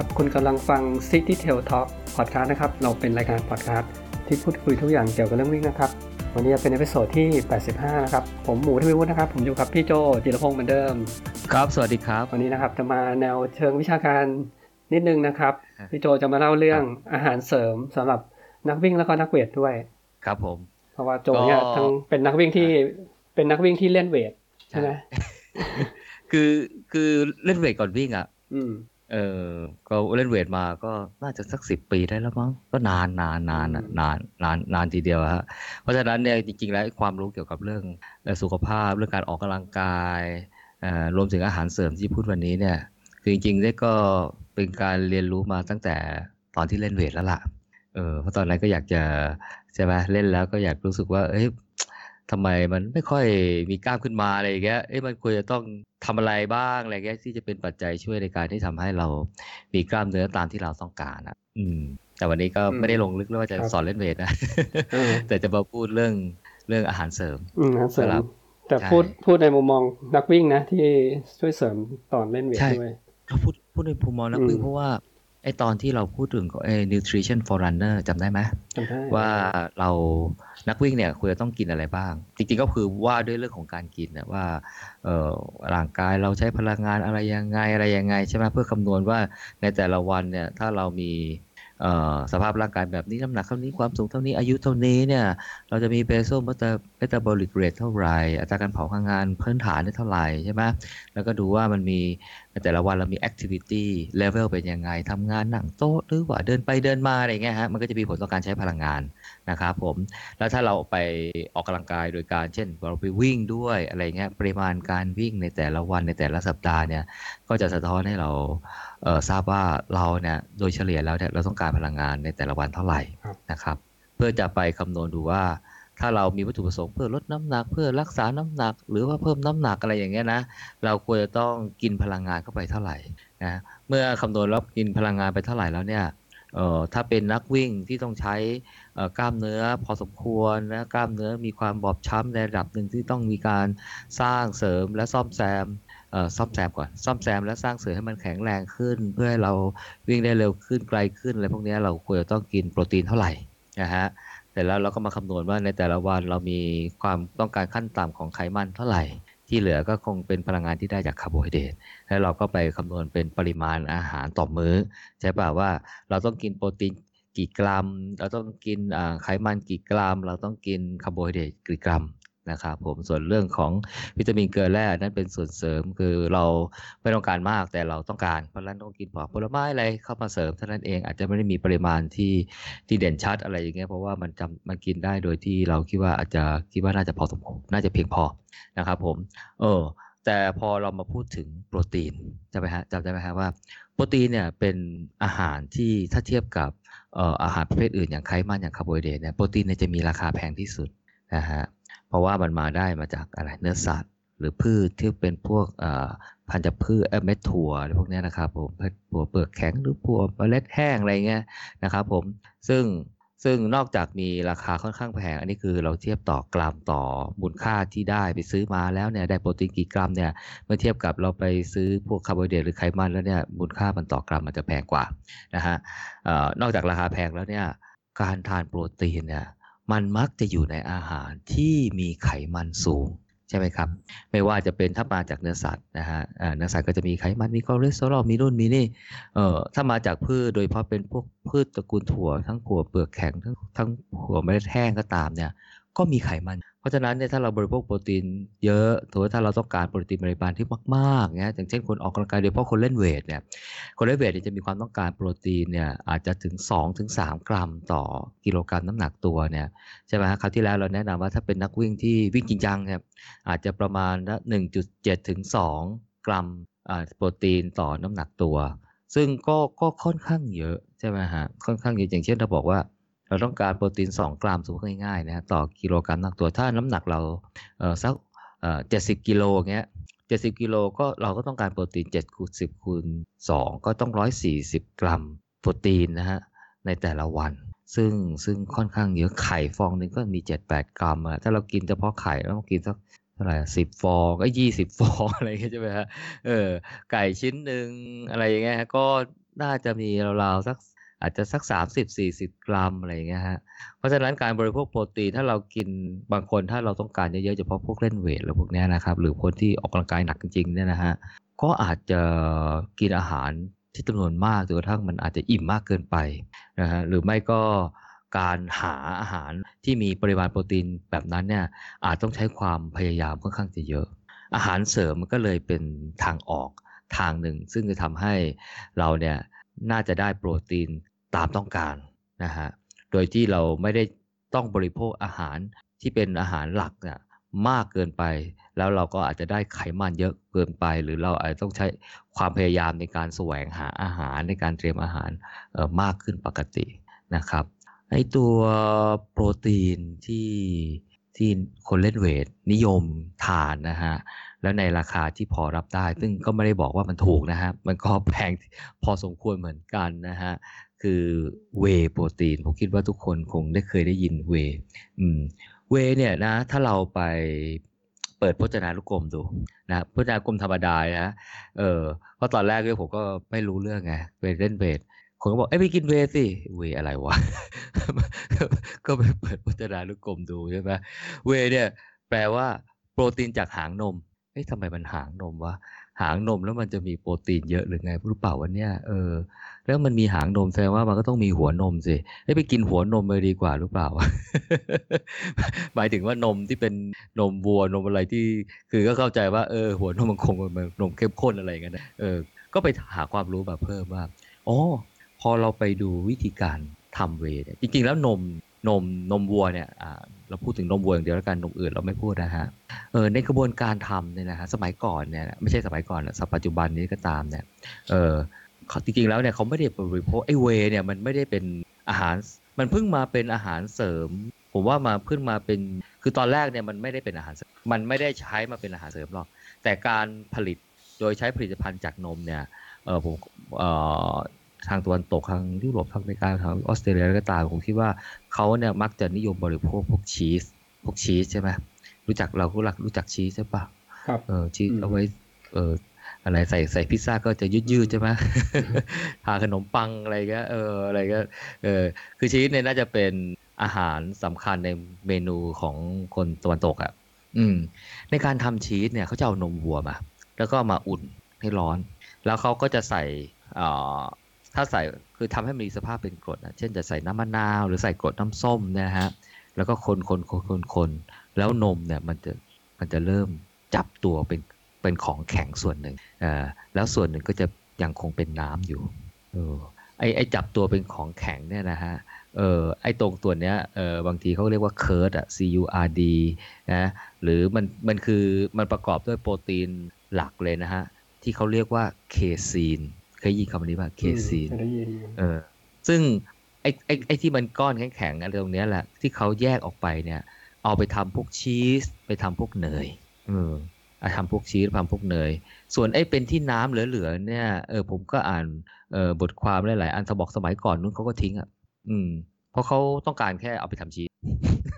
ครับ คุณกำลังฟัง City Trail Talk Podcast นะครับ เราเป็นรายการพอดแคสต์ที่พูดคุยทุกอย่างเกี่ยวกับเรื่องวิ่งนะครับ วันนี้เป็น episode ที่ 85 นะครับ ผมหมูทวีวุฒินะครับ ผมอยู่กับพี่โจจิรพงศ์เหมือนเดิม ครับ สวัสดีครับ วันนี้นะครับจะมาแนวเชิงวิชาการนิดนึงนะครับ พี่โจจะมาเล่าเรื่องอาหารเสริมสำหรับนักวิ่งแล้วก็นัก weight ด้วย ครับผม เพราะว่าโจเนี่ยก็ทั้งเป็นนักวิ่งที่เป็นนักวิ่งที่เล่น weight ใช่ไหมคือคือเล่นเวทก่อนวิ่งอะ อืมเออก็เล่นเวทมาก็น่าจะสักสิบปีได้แล้วมั้งก็นานนานนานอะอืมนานนานนานทีเดียวอะฮะเพราะฉะนั้นเนี่ยจริงๆแล้วความรู้เกี่ยวกับเรื่องเอ่อสุขภาพเรื่องการออกกำลังกายเอ่อรวมถึงอาหารเสริมที่พูดวันนี้เนี่ยคือจริงๆเนี่ยก็เป็นการเรียนรู้มาตั้งแต่ตอนที่เล่นเวทแล้วล่ะเออเพราะตอนนั้นก็อยากจะใช่ไหมเล่นแล้วก็อยากรู้สึกว่าเอ้ย ทำไมมันไม่ค่อยมีกล้ามขึ้นมาอะไรอย่างเงี้ย เอ้ยมันควรจะต้องทำอะไรบ้างอะไรเงี้ยที่จะเป็นปัจจัยช่วยในการที่ทำให้เรามีกล้ามเนื้อตามที่เราต้องการอะอืม แต่วันนี้ก็อืมไม่ได้ลงลึกเรื่องว่าจะครับสอนเล่นเวทนะเออแต่จะมาพูดเรื่องเรื่องอาหารเสริมอืมอาหารเสริมครับแต่ใช่พูดพูดในมุมมองนักวิ่งนะที่ช่วยเสริมตอนเล่นเวทใช่ด้วยเราพูดพูดในภูมิมองนักวิ่งอืมเพราะว่า ไอตอนที่เราพูดถึงไอ nutrition for runner จำได้ไหมจำได้ว่าเรานักวิ่งเนี่ยควรจะต้องกินอะไรบ้าง จริงๆก็คือว่าด้วยเรื่องของการกินนะว่าเอ่อร่างกายเราใช้พลังงานอะไรยังไงอะไรยังไงใช่ไหมเพื่อคำนวณว่าในแต่ละวันเนี่ยถ้าเรามีเอ่อสภาพร่างกายแบบนี้น้ำหนักเท่านี้ความสูงเท่านี้อายุเท่านี้เนี่ยเราจะมี basal meta metabolic rate เท่าไหร่อัตราการเผาพลังงานพื้นฐานเนี่ยเท่าไหร่ใช่ไหมแล้วก็ดูว่ามันมีในแต่ละวันเรามี activity level เป็นยังไงทำงานหนังโต๊ะหรือว่าเดินไปเดินมาอะไรเงี้ยฮะมันก็จะมีผลต่อการใช้พลังงานนะครับผม แล้วถ้าเราไปออกกำลังกายโดยการเช่นเราไปวิ่งด้วยอะไรเงี้ยปริมาณการวิ่งในแต่ละวันในแต่ละสัปดาห์เนี่ยก็จะสะท้อนให้เราเอ่อทราบว่าเราเนี่ยโดยเฉลี่ยแล้วเนี่ยเราต้องการพลังงานในแต่ละวันเท่าไหร่ครับนะครับ เพื่อจะไปคำนวณดูว่า ถ้าเรามีวัตถุประสงค์เพื่อลดน้ำหนัก เพื่อรักษาน้ำหนัก หรือว่าเพิ่มน้ำหนักอะไรอย่างเงี้ยนะ เราควรจะต้องกินพลังงานเข้าไปเท่าไหร่นะเมื่อคำนวณแล้วกินพลังงานไปเท่าไหร่แล้วเนี่ยเอ่อถ้าเป็นนักวิ่งที่ต้องใช้กล้ามเนื้อพอสมควรนะกล้ามเนื้อมีความบอบช้ำในระดับหนึ่งที่ต้องมีการสร้างเสริมและซ่อมแซมเอ่อซ่อมแซมก่อนซ่อมแซมและสร้างเสริมให้มันแข็งแรงขึ้น เพื่อให้เราวิ่งได้เร็วขึ้นไกลขึ้นอะไรพวกเนี้ยเราควรจะต้องกินโปรตีนเท่าไหร่ นะฮะเสร็จแล้วเราก็มาคำนวณว่าในแต่ละวันเรามีความต้องการขั้นต่ำของไขมันเท่าไหร่ ที่เหลือก็คงเป็นพลังงานที่ได้จากคาร์โบไฮเดรตแล้วเราก็ไปคำนวณเป็นปริมาณอาหารต่อมื้อ ใช่ป่าว่าเราต้องกินโปรตีนกี่กรัม เราต้องกินไขมันกี่กรัม เราต้องกินคาร์โบไฮเดรตกี่กรัม นะครับผมส่วนเรื่องของวิตามินเกลือแร่นั่นเป็นส่วนเสริมคือเราไม่ต้องการมากแต่เราต้องการเพราะฉะนั้นต้องกินผักผลไม้อะไรเข้ามาเสริมเท่านั้นเองอาจจะไม่ได้มีปริมาณที่ที่เด่นชัดอะไรอย่างเงี้ยเพราะว่ามันจำมันกินได้โดยที่เราคิดว่าอาจจะคิดว่าน่าจะพอสมควรน่าจะเพียงพอนะครับผมเออแต่พอเรามาพูดถึงโปรตีนจำไหมฮะจำได้ไหมฮะว่าโปรตีนเนี่ยเป็นอาหารที่ถ้าเทียบกับเอ่ออาหารประเภทอื่นอย่างไขมันอย่างคาร์โบไฮเดรตเนี่ยโปรตีนเนี่ยจะมีราคาแพงที่สุดนะฮะ เพราะว่ามันมาได้มาจากอะไรเนื้อสัตว์ หรือพืชที่เป็นพวกพันธุ์พืชเอ่อเมล็ดถั่วอะไรพวกนี้นะครับผมถั่วเปลือกแข็งหรือถั่วเมล็ดแห้งอะไรเงี้ยนะครับผมซึ่งซึ่งนอกจากมีราคาค่อนข้างแพง อันนี้คือเราเทียบต่อกรัมต่อมูลค่าที่ได้ไปซื้อมาแล้วเนี่ยได้โปรตีนกี่กรัมเนี่ยเมื่อเทียบกับเราไปซื้อพวกคาร์โบไฮเดรตหรือไขมันแล้วเนี่ยมูลค่ามันต่อกรัมมันจะแพงกว่านะฮะออนอกจากราคาแพงแล้วเนี่ยการทานโปรตีนเนี่ย มันมักจะอยู่ในอาหารที่มีไขมันสูงใช่ไหมครับ ไม่ว่าจะเป็นถ้ามาจากเนื้อสัตว์นะฮะเนื้อสัตว์ก็จะมีไขมันมีคอเลสเตอรอลมีนู่นมีนี่เอ่อถ้ามาจากพืชโดยเฉพาะเป็นพวกพืชตระกูลถั่ว ทั้งถั่วเปลือกแข็งทั้งทั้งถั่วเมล็ดแห้งก็ตามเนี่ยก็มีไขมัน ราะฉะนั้นเนี่ยถ้าเราบริโภคโปรตีนเยอะถือว่าถ้าเราต้องการโปรตีนปริมาณที่มากๆเนี่ยอย่างเช่นคนออกกำลังกายโดยเฉพาะคนเล่นเวทเนี่ยคนเล่นเวทเนี่ยจะมีความต้องการโปรตีนเนี่ยอาจจะถึง2ถึง3กรัมต่อกิโลกรัมน้ำหนักตัวเนี่ยใช่ไหมฮะคราวที่แล้วเราแนะนำว่าถ้าเป็นนักวิ่งที่วิ่งจริงจังเนี่ยอาจจะประมาณ 1.7 ถึง 2 กรัมโปรตีนต่อน้ำหนักตัว ซึ่งก็ก็ค่อนข้างเยอะใช่ไหมฮะค่อนข้างเยอะอย่างเช่นเราบอกว่า เราต้องการโปรตีน 2 กรัมสมมติง่ายๆนะฮะต่อกิโลกรัมนักตัวถ้าน้ำหนักเราเสักเอ่อ70กิโลเงี้ย70กิโลก็เราก็ต้องการโปรตีน7คูณ10คูณ2ก็ต้อง140กรัมโปรตีนนะฮะในแต่ละวัน ซึ่งซึ่งค่อนข้างเยอะไข่ฟองหนึงก็มี7-8กรัมอะถ้าเรากินเฉพาะไข่เราต้องกินสักเท่าไหร่สิบฟองก็ยี่สิบฟองอะไรอย่างเงี้ยใช่ไหมฮะเออไก่ชิ้นหนึ่งอะไรอย่างเงี้ยก็น่าจะมีราวๆสัก อาจจะสัก 30-40 กรัมอะไรอย่างเงี้ยฮะ เพราะฉะนั้นการบริโภคโปรตีนถ้าเรากินบางคนถ้าเราต้องการเยอะๆเฉพาะพวกเล่นเวทหรือพวกเนี้ยนะครับ หรือคนที่ออกกำลังกายหนักจริงๆเนี่ยนะฮะ ก็อาจจะกินอาหารที่จำนวนมากจนกระทั่งมันอาจจะอิ่มมากเกินไปนะฮะ หรือไม่ก็การหาอาหารที่มีปริมาณโปรตีนแบบนั้นเนี่ยอาจต้องใช้ความพยายามค่อนข้างจะเยอะ อาหารเสริมมันก็เลยเป็นทางออกทางหนึ่ง ซึ่งจะทำให้เราเนี่ยน่าจะได้โปรตีน ตามต้องการนะฮะโดยที่เราไม่ได้ต้องบริโภคอาหารที่เป็นอาหารหลักเนี่ยมากเกินไป แล้วเราก็อาจจะได้ไขมันเยอะเกินไป หรือเราอาจจะต้องใช้ความพยายามในการแสวงหาอาหารในการเตรียมอาหารออมากขึ้นปกตินะครับไอตัวโปรตีนที่ที่คนเล่นเวทนิยมทานนะฮะแล้วในราคาที่พอรับได้ ซึ่งก็ไม่ได้บอกว่ามันถูกนะฮะมันก็แพงพอสมควรเหมือนกันนะฮะ คือเวโปรตีนผมคิดว่าทุกคนคงได้เคยได้ยินเวอืมเวเนี่ยนะถ้าเราไปเปิดพจนานุกรมดูนะพจนานุกรมธรรมดานะเออเพราะตอนแรกเนี่ยผมก็ไม่รู้เรื่องไงไปเล่นเวทคนก็บอกเอ้ยไปกินเวสิเวอะไรวะ ก็ไปเปิดพจนานุกรมดูใช่ไหมเวเนี่ย แปลว่าโปรตีนจากหางนมเอ๊ะทำไมมันหางนมวะหางนมแล้วมันจะมีโปรตีนเยอะหรือไงรู้เปล่าวันเนี้ยเออ แล้วมันมีหางนมแสดงว่ามันก็ต้องมีหัวนมสิเอ้ไปกินหัวนมเลยดีกว่าหรือเปล่า หมายถึงว่านมที่เป็นนมวัวนมอะไรที่ คือก็เข้าใจว่าเออหัวนมมันคงเป็นนมเข้มข้นอะไรเงี้ยนะเออ ก็ไปหาความรู้มาเพิ่มว่าอ๋อพอเราไปดูวิธีการทำเวเนี่ยจริงๆแล้วนมนมนมวัวเนี่ยอ่าเราพูดถึงนมวัวอย่างเดียวแล้วกันนมอื่นเราไม่พูดนะฮะเออในกระบวนการทำเนี่ยนะฮะสมัยก่อนเนี่ยไม่ใช่สมัยก่อนนะปัจจุบันนี้ก็ตามเนี่ยเออ เขาจริงๆแล้วเนี่ยเขาไม่ได้บริโภคไอ้เวย์เนี่ยมันไม่ได้เป็นอาหาร มันเพิ่งมาเป็นอาหารเสริม ผมว่ามาเพิ่งมาเป็นคือตอนแรกเนี่ยมันไม่ได้เป็นอาหารเสริมมันไม่ได้ใช้มาเป็นอาหารเสริมหรอกแต่การผลิตโดยใช้ผลิตภัณฑ์จากนมเนี่ยเออผมเอ่อทางตะวันตกทางยุโรปทางอเมริกาทางออสเตรเลียก็ตามผมคิดว่าเขาเนี่ยมักจะนิยมบริโภคพวกชีสพวกชีสใช่ไหมรู้จักเราก็รักรู้จักชีสใช่ปะครับเออชีสอืมเอาไว้เออ อะไรใส่ใส่พิซซ่าก็จะยืดยืดใช่ไหมทาขนมปังอะไรก็เอออะไรก็เออคือชีสเนี่ยน่าจะเป็นอาหารสำคัญในเมนูของคนตะวันตกอะอืม ในการทำชีสเนี่ยเขาจะเอานมวัวมา แล้วก็มาอุ่นให้ร้อน แล้วเขาก็จะใส่อ่อถ้าใส่คือทำให้มีสภาพเป็นกรดนะเช่นจะใส่น้ำมะนาว หรือใส่กรดน้ำส้มนะฮะแล้วก็คนคนคนคนคนแล้วนมเนี่ยมันจะมันจะเริ่มจับตัวเป็น เป็นของแข็งส่วนหนึ่งเอ่าแล้วส่วนหนึ่งก็จะยังคงเป็นน้ำอยู่เออไอไอจับตัวเป็นของแข็งเนี่ยนะฮะเออไอตรงตัวเนี้ยเออบางทีเขาเรียกว่า curd อะ C U R D นะหรือมันมันคือมันประกอบด้วยโปรตีนหลักเลยนะฮะ ที่เขาเรียกว่าเคซีนเคยยินคำนี้ป่ะเคซีนอืมได้ยินเออซึ่งไอ้ไอ้ไอ้ที่มันก้อนแข็งๆอะไรตรงเนี้ยแหละที่เขาแยกออกไปเนี่ย เอาไปทำพวกชีส ไปทำพวกเนยเออเอา ทำพวกชีสทำพวกเนย ส่วนไอ้เป็นที่น้ำเหลือๆเนี่ยเออผมก็อ่านเออบทความหลายๆอันเขาบอกสมัยก่อนนู้นเขาก็ทิ้งอะอืม เพราะเขาต้องการแค่เอาไปทำชีส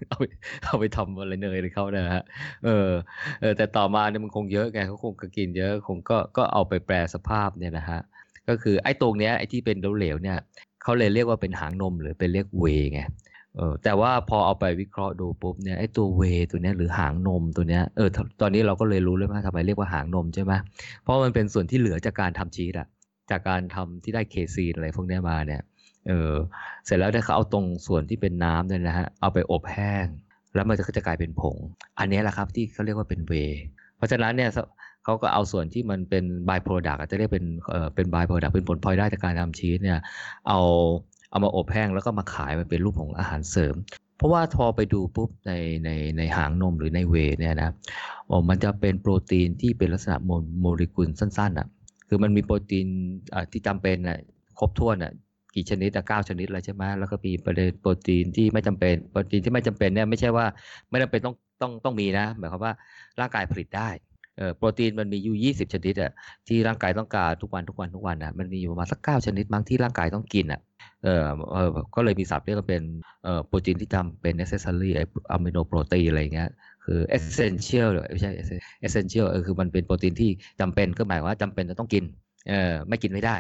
เอาไปเอาไปทำอะไรเนยเลยเขานะฮะเออเออแต่ต่อมาเนี่ยมันคงเยอะไงเขาคงก,กินเยอะคงก็ก็เอาไปแปรสภาพเนี่ยนะฮะก็คือไอ้ตรงเนี้ยไอ้ที่เป็นเหลวๆเนี่ยเขาเลยเรียกว่าเป็นหางนมหรือเป็นเรียกเวไง เออแต่ว่าพอเอาไปวิเคราะห์ดูปุ๊บเนี่ยไอ้ตัวเวตัวเนี้ยหรือหางนมตัวเนี้ยเออตอนนี้เราก็เลยรู้เลยว่าทำไมเรียกว่าหางนมใช่ไหมเพราะมันเป็นส่วนที่เหลือจากการทำชีสอะจากการทำที่ได้เคซีนอะไรพวกนี้มาเนี่ยเออเสร็จแล้วเนี่ยเขาเอาตรงส่วนที่เป็นน้ำเนี่ยนะฮะเอาไปอบแห้ง แล้วมันก็จะกลายเป็นผง อันนี้แหละครับที่เขาเรียกว่าเป็นเว เพราะฉะนั้นเนี่ยเขาก็เอาส่วนที่มันเป็น by-product จะเรียกเป็นเอ่อเป็น by-product เป็นผลพลอยได้จากการทำชีสเนี่ยเอา เอามาอบแห้งแล้วก็มาขายมันเป็นรูปของอาหารเสริม เพราะว่าพอไปดูปุ๊บในในในหางนมหรือในเวเนี่ยนะออมันจะเป็นโปรตีนที่เป็นลักษณะโมโมเลกุลสั้นๆอะคือมันมีโปรตีนที่จำเป็นอะครบถ้วนอะกี่ชนิดอ่เก้าชนิดแล้วใช่ไหมแล้วก็มีประเด็นโปรตีนที่ไม่จำเป็นโปรตีนที่ไม่จำเป็นเนี่ยไม่ใช่ว่าไม่จำเป็นต้องต้องต้องมีนะหมายความว่าร่างกายผลิตได้เอ่อโปรตีนมันมีอยู่ 20 ชนิดอะที่ร่างกายต้องการทุกวันทุกวันทุกวันอะมันมีอยู่ประมาณสักเก้าชนิดมั้งที่ร่างกายต้องกินอะ เออเออก็เลยมีศัพท์เรียกเป็นเอ่อโปรตีนที่จำเป็น necessary อะมิโนโปรตีนอะไรเงี้ยคือ essential หรือไม่ใช่ essential เออคือมันเป็นโปรตีนที่จำเป็นก็หมายว่าจำเป็นจะต้องกินเออไม่กินไม่ได้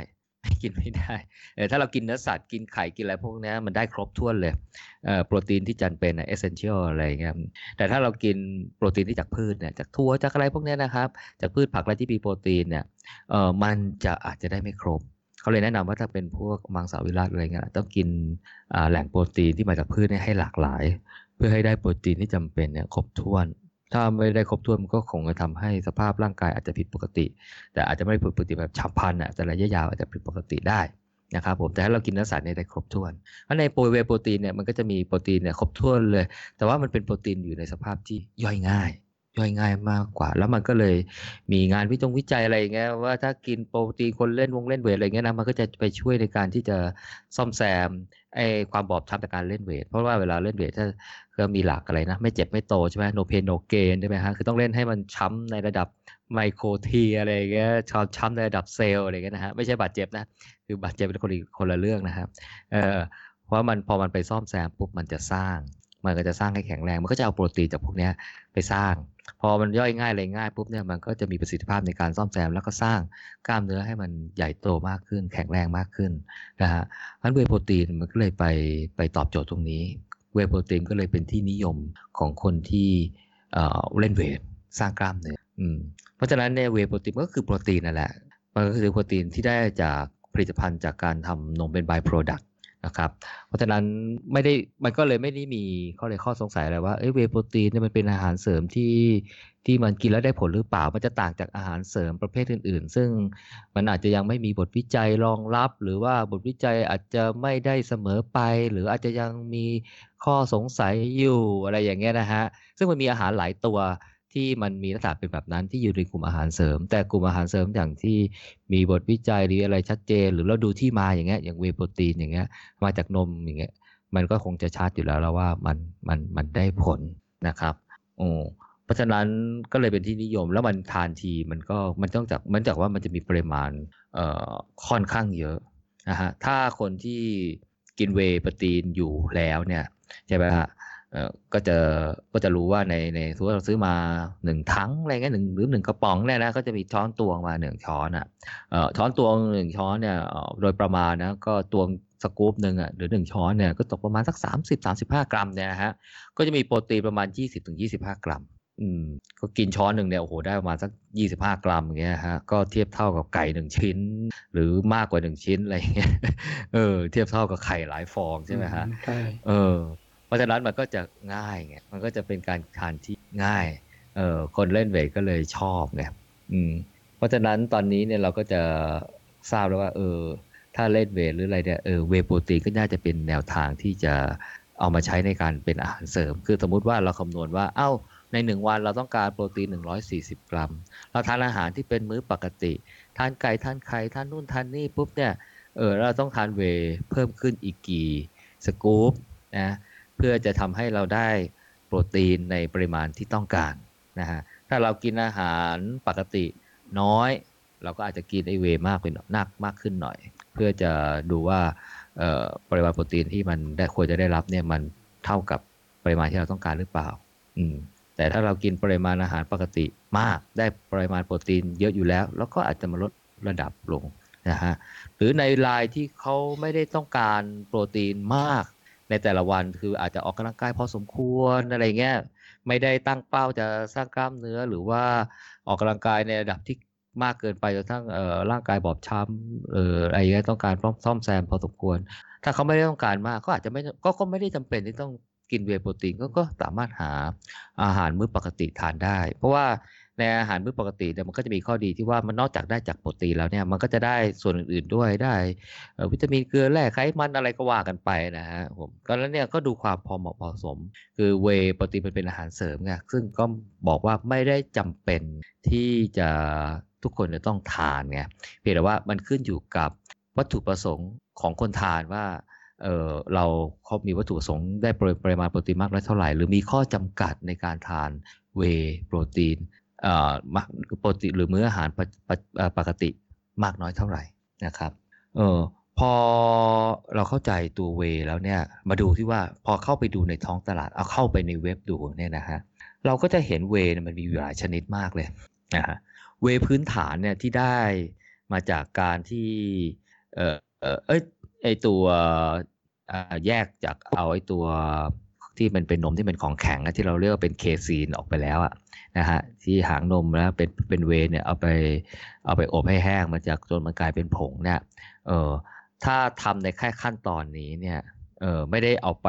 กินไม่ได้เออถ้าเรากินเนื้อสัตว์กินไข่กินอะไรพวกเนี้ยมันได้ครบถ้วนเลยเอ่อโปรตีนที่จำเป็นเอเซนเชียลอะไรเงี้ยแต่ถ้าเรากินโปรตีนที่จากพืชเนี่ยจากถั่วจากอะไรพวกเนี้ยนะครับ จากพืชผักอะไรที่มีโปรตีนเนี่ยเออมันจะอาจจะได้ไม่ครบ เขาเลยแนะนำว่าถ้าเป็นพวกมังสวิรัตอะไรเงี้ยต้องกินแหล่งโปรตีนที่มาจากพืชให้หลากหลาย เพื่อให้ได้โปรตีนที่จำเป็นเนี่ยครบถ้วน ถ้าไม่ได้ครบถ้วนมันก็คงจะทำให้สภาพร่างกายอาจจะผิดปกติ แต่อาจจะไม่ผิดปกติแบบฉับพลันอะแต่ระยะยาวอาจจะผิดปกติได้นะครับผมแต่ถ้าเรากินเนื้อสัตว์เนี่ยได้ครบถ้วนเพราะในโปร whey protein เนี่ยมันก็จะมีโปรตีนเนี่ยครบถ้วนเลย แต่ว่ามันเป็นโปรตีนอยู่ในสภาพที่ย่อยง่าย ย่อยง่ายมากกว่า แล้วมันก็เลยมีงานวิจงวิจัยอะไรอย่างเงี้ยว่าถ้ากินโปรตีนคนเล่นวงเล่น weight อะไรเงี้ยนะมันก็จะไปช่วยในการที่จะซ่อมแซมไอความบอบช้ำจากการเล่น weight เพราะว่าเวลาเล่น weight ถ้าก็มีหลักอะไรนะ ไม่เจ็บไม่โตใช่ไหม no pain no gain ใช่ไหมฮะคือต้องเล่นให้มันช้ำในระดับ micro tear อะไรเงี้ยบอบช้ำในระดับเซลล์อะไรเงี้ยนะฮะไม่ใช่บาดเจ็บนะ คือบาดเจ็บเป็นคนอีกคนละเรื่องนะครับเออเพราะมันพอมันไปซ่อมแซมปุ๊บมันจะสร้าง มันก็จะสร้างให้แข็งแรงมันก็จะเอาโปรตีนจากพวกนี้ไปสร้าง พอมันย่อยง่ายอะไรง่ายปุ๊บเนี่ยมันก็จะมีประสิทธิภาพในการซ่อมแซม แล้วก็สร้างกล้ามเนื้อให้มันใหญ่โตมากขึ้น แข็งแรงมากขึ้นนะฮะเพราะเวโปรตีนมันก็เลยไปไปตอบโจทย์ตรงนี้เวโปรตีนก็เลยเป็นที่นิยมของคนที่เอ่อเล่นเวทสร้างกล้ามเนื้ออืมเพราะฉะนั้นเนี่ยเวโปรตีนก็คือโปรตีนนั่นแหละมันก็คือโปรตีนที่ได้จากผลิตภัณฑ์จากการทำนมเป็นบ y product นะครับเพราะฉะนั้นไม่ได้มันก็เลยไม่ได้มีข้อเลยข้อสงสัยอะไรว่าเอ้เวโปรตีนเนี่ยมันเป็นอาหารเสริมที่ที่มันกินแล้วได้ผลหรือเปล่า มันจะต่างจากอาหารเสริมประเภทอื่น ๆ ซึ่งมันอาจจะยังไม่มีบทวิจัยรองรับ หรือว่าบทวิจัยอาจจะไม่ได้เสมอไป หรืออาจจะยังมีข้อสงสัยอยู่อะไรอย่างเงี้ยนะฮะซึ่งมันมีอาหารหลายตัว ที่มันมีลักษณะเป็นแบบนั้นที่อยู่ในกลุ่มอาหารเสริม แต่กลุ่มอาหารเสริมอย่างที่มีบทวิจัยหรืออะไรชัดเจน หรือเราดูที่มาอย่างเงี้ยอย่างเวโปรตีนอย่างเงี้ยมาจากนมอย่างเงี้ยมันก็คงจะชัดอยู่แล้วแล้วว่ามันมันมันได้ผลนะครับโอ้เพราะฉะนั้นก็เลยเป็นที่นิยมแล้วมันทานทีมันก็มันต้องจากมันจากว่ามันจะมีปริมาณเอ่อค่อนข้างเยอะนะฮะถ้าคนที่กินเวโปรตีนอยู่แล้วเนี่ยใช่ไหมฮะ ก็จะก็จะรู้ว่าในในสมมติเราซื้อมาหนึ่งถังอะไรเงี้ยหนึ่งหรือหนึ่งกระป๋องเนี่ยนะก็จะมีช้อนตวงมาหนึ่งช้อนอะเอ่อช้อนตวงหนึ่งช้อนเนี่ยเอ่อโดยประมาณนะก็ตวงสกู๊ปหนึ่งอะหรือหนึ่งช้อนเนี่ยก็ตกประมาณสักสามสิบสามสิบห้ากรัมเนี่ยนะฮะก็จะมีโปรตีนประมาณยี่สิบถึงยี่สิบห้ากรัมอืมก็กินช้อนหนึ่งเนี่ยโอ้โหได้ประมาณสักยี่สิบห้ากรัมอย่างเงี้ยฮะก็เทียบเท่ากับไก่หนึ่งชิ้น หรือมากกว่าหนึ่งชิ้นอะไรเงี้ยเออเทียบเท่ากับไข่หลายฟองใช่ไหมฮะใช่เออ เพราะฉะนั้นมันก็จะง่ายไงมันก็จะเป็นการทานที่ง่ายเออคนเล่นเวทก็เลยชอบไงอืมเพราะฉะนั้นตอนนี้เนี่ยเราก็จะทราบแล้วว่า เออ ถ้าเล่นเวทหรืออะไรเนี่ยเออเวโปรตีนก็น่าจะเป็นแนวทางที่จะเอามาใช้ในการเป็นอาหารเสริม คือสมมุติว่าเราคำนวณว่า เอ้า ในหนึ่งวันเราต้องการโปรตีน 140 กรัม เราทานอาหารที่เป็นมื้อปกติ ทานไก่ทานไข่ทานนู่นทานนี่ปุ๊บเนี่ย เออเราต้องทานเวเพิ่มขึ้นอีกกี่สกู๊ปนะ พื่อจะทำให้เราได้โปรตีนในปริมาณที่ต้องการนะฮะถ้าเรากินอาหารปกติน้อย เราก็อาจจะกินไอเวยมากไปหนักมากขึ้นหน่อย เพื่อจะดูว่าปริมาณโปรตีนที่มันได้ควรจะได้รับเนี่ยมันเท่ากับปริมาณที่เราต้องการหรือเปล่า อืมแต่ถ้าเรากินปริมาณอาหารปกติมาก ได้ปริมาณโปรตีนเยอะอยู่แล้ว แล้วก็อาจจะมาลดระดับลงนะฮะหรือในรายที่เขาไม่ได้ต้องการโปรตีนมาก ในแต่ละวันคืออาจจะออกกำลังกายพอสมควรอะไรเงี้ยไม่ได้ตั้งเป้าจะสร้างกล้ามเนื้อหรือว่าออกกำลังกายในระดับที่มากเกินไปจนทั้งเอ่อร่างกายบอบช้ำเอ่ออะไรเงี้ยต้องการซ่อมแซมพอสมควร ถ้าเขาไม่ได้ต้องการมากก็อาจจะไม่ก็ก็ไม่ได้จำเป็นที่ต้องกินเวโปรตีนก็ก็สามารถหาอาหารมื้อปกติทานได้ เพราะว่า ในอาหารมื้อปกติเนี่ยมันก็จะมีข้อดีที่ว่ามันนอกจากได้จากโปรตีนแล้วเนี่ยมันก็จะได้ส่วนอื่นๆด้วยได้วิตามินเกลือแร่ไขมันอะไรก็ว่ากันไปนะฮะผมก็แล้วเนี่ยก็ดูความพอเหมาะพอสม คือเวโปรตีนมันเป็นอาหารเสริมไงซึ่งก็บอกว่าไม่ได้จำเป็นที่จะทุกคนจะต้องทานไงเพียงแต่ว่ามันขึ้นอยู่กับวัตถุประสงค์ของคนทานว่าเออเราเขามีวัตถุประสงค์ได้ปริมาณโปรตีนมากน้อยเท่าไหร่ หรือมีข้อจำกัดในการทานเวโปรตีน เอ่อมากปรตีนหรือมื้ออาหารปกปปกติมากน้อยเท่าไหร่นะครับเออพอเราเข้าใจตัวเวแล้วเนี่ยมาดูที่ว่าพอเข้าไปดูในท้องตลาดเอาเข้าไปในเว็บดูเนี่ยนะฮะเราก็จะเห็นเวนมันมีหลายชนิดมากเลยนะฮะเวพื้นฐานเนี่ยที่ได้มาจากการที่เออเอ้ยไอตัวแยกจากเอาไอตัวที่มันเป็นนมที่เป็นของแข็งที่เราเรียกว่าเป็นเคซีนออกไปแล้วอะ นะฮะที่หางนมแล้วเป็นเป็นเวเนี่ยเอาไปเอาไปอบให้แห้งมาจากจนมันกลายเป็นผงเนี่ยเออถ้าทำในแค่ขั้นตอนนี้เนี่ยเออไม่ได้เอาไป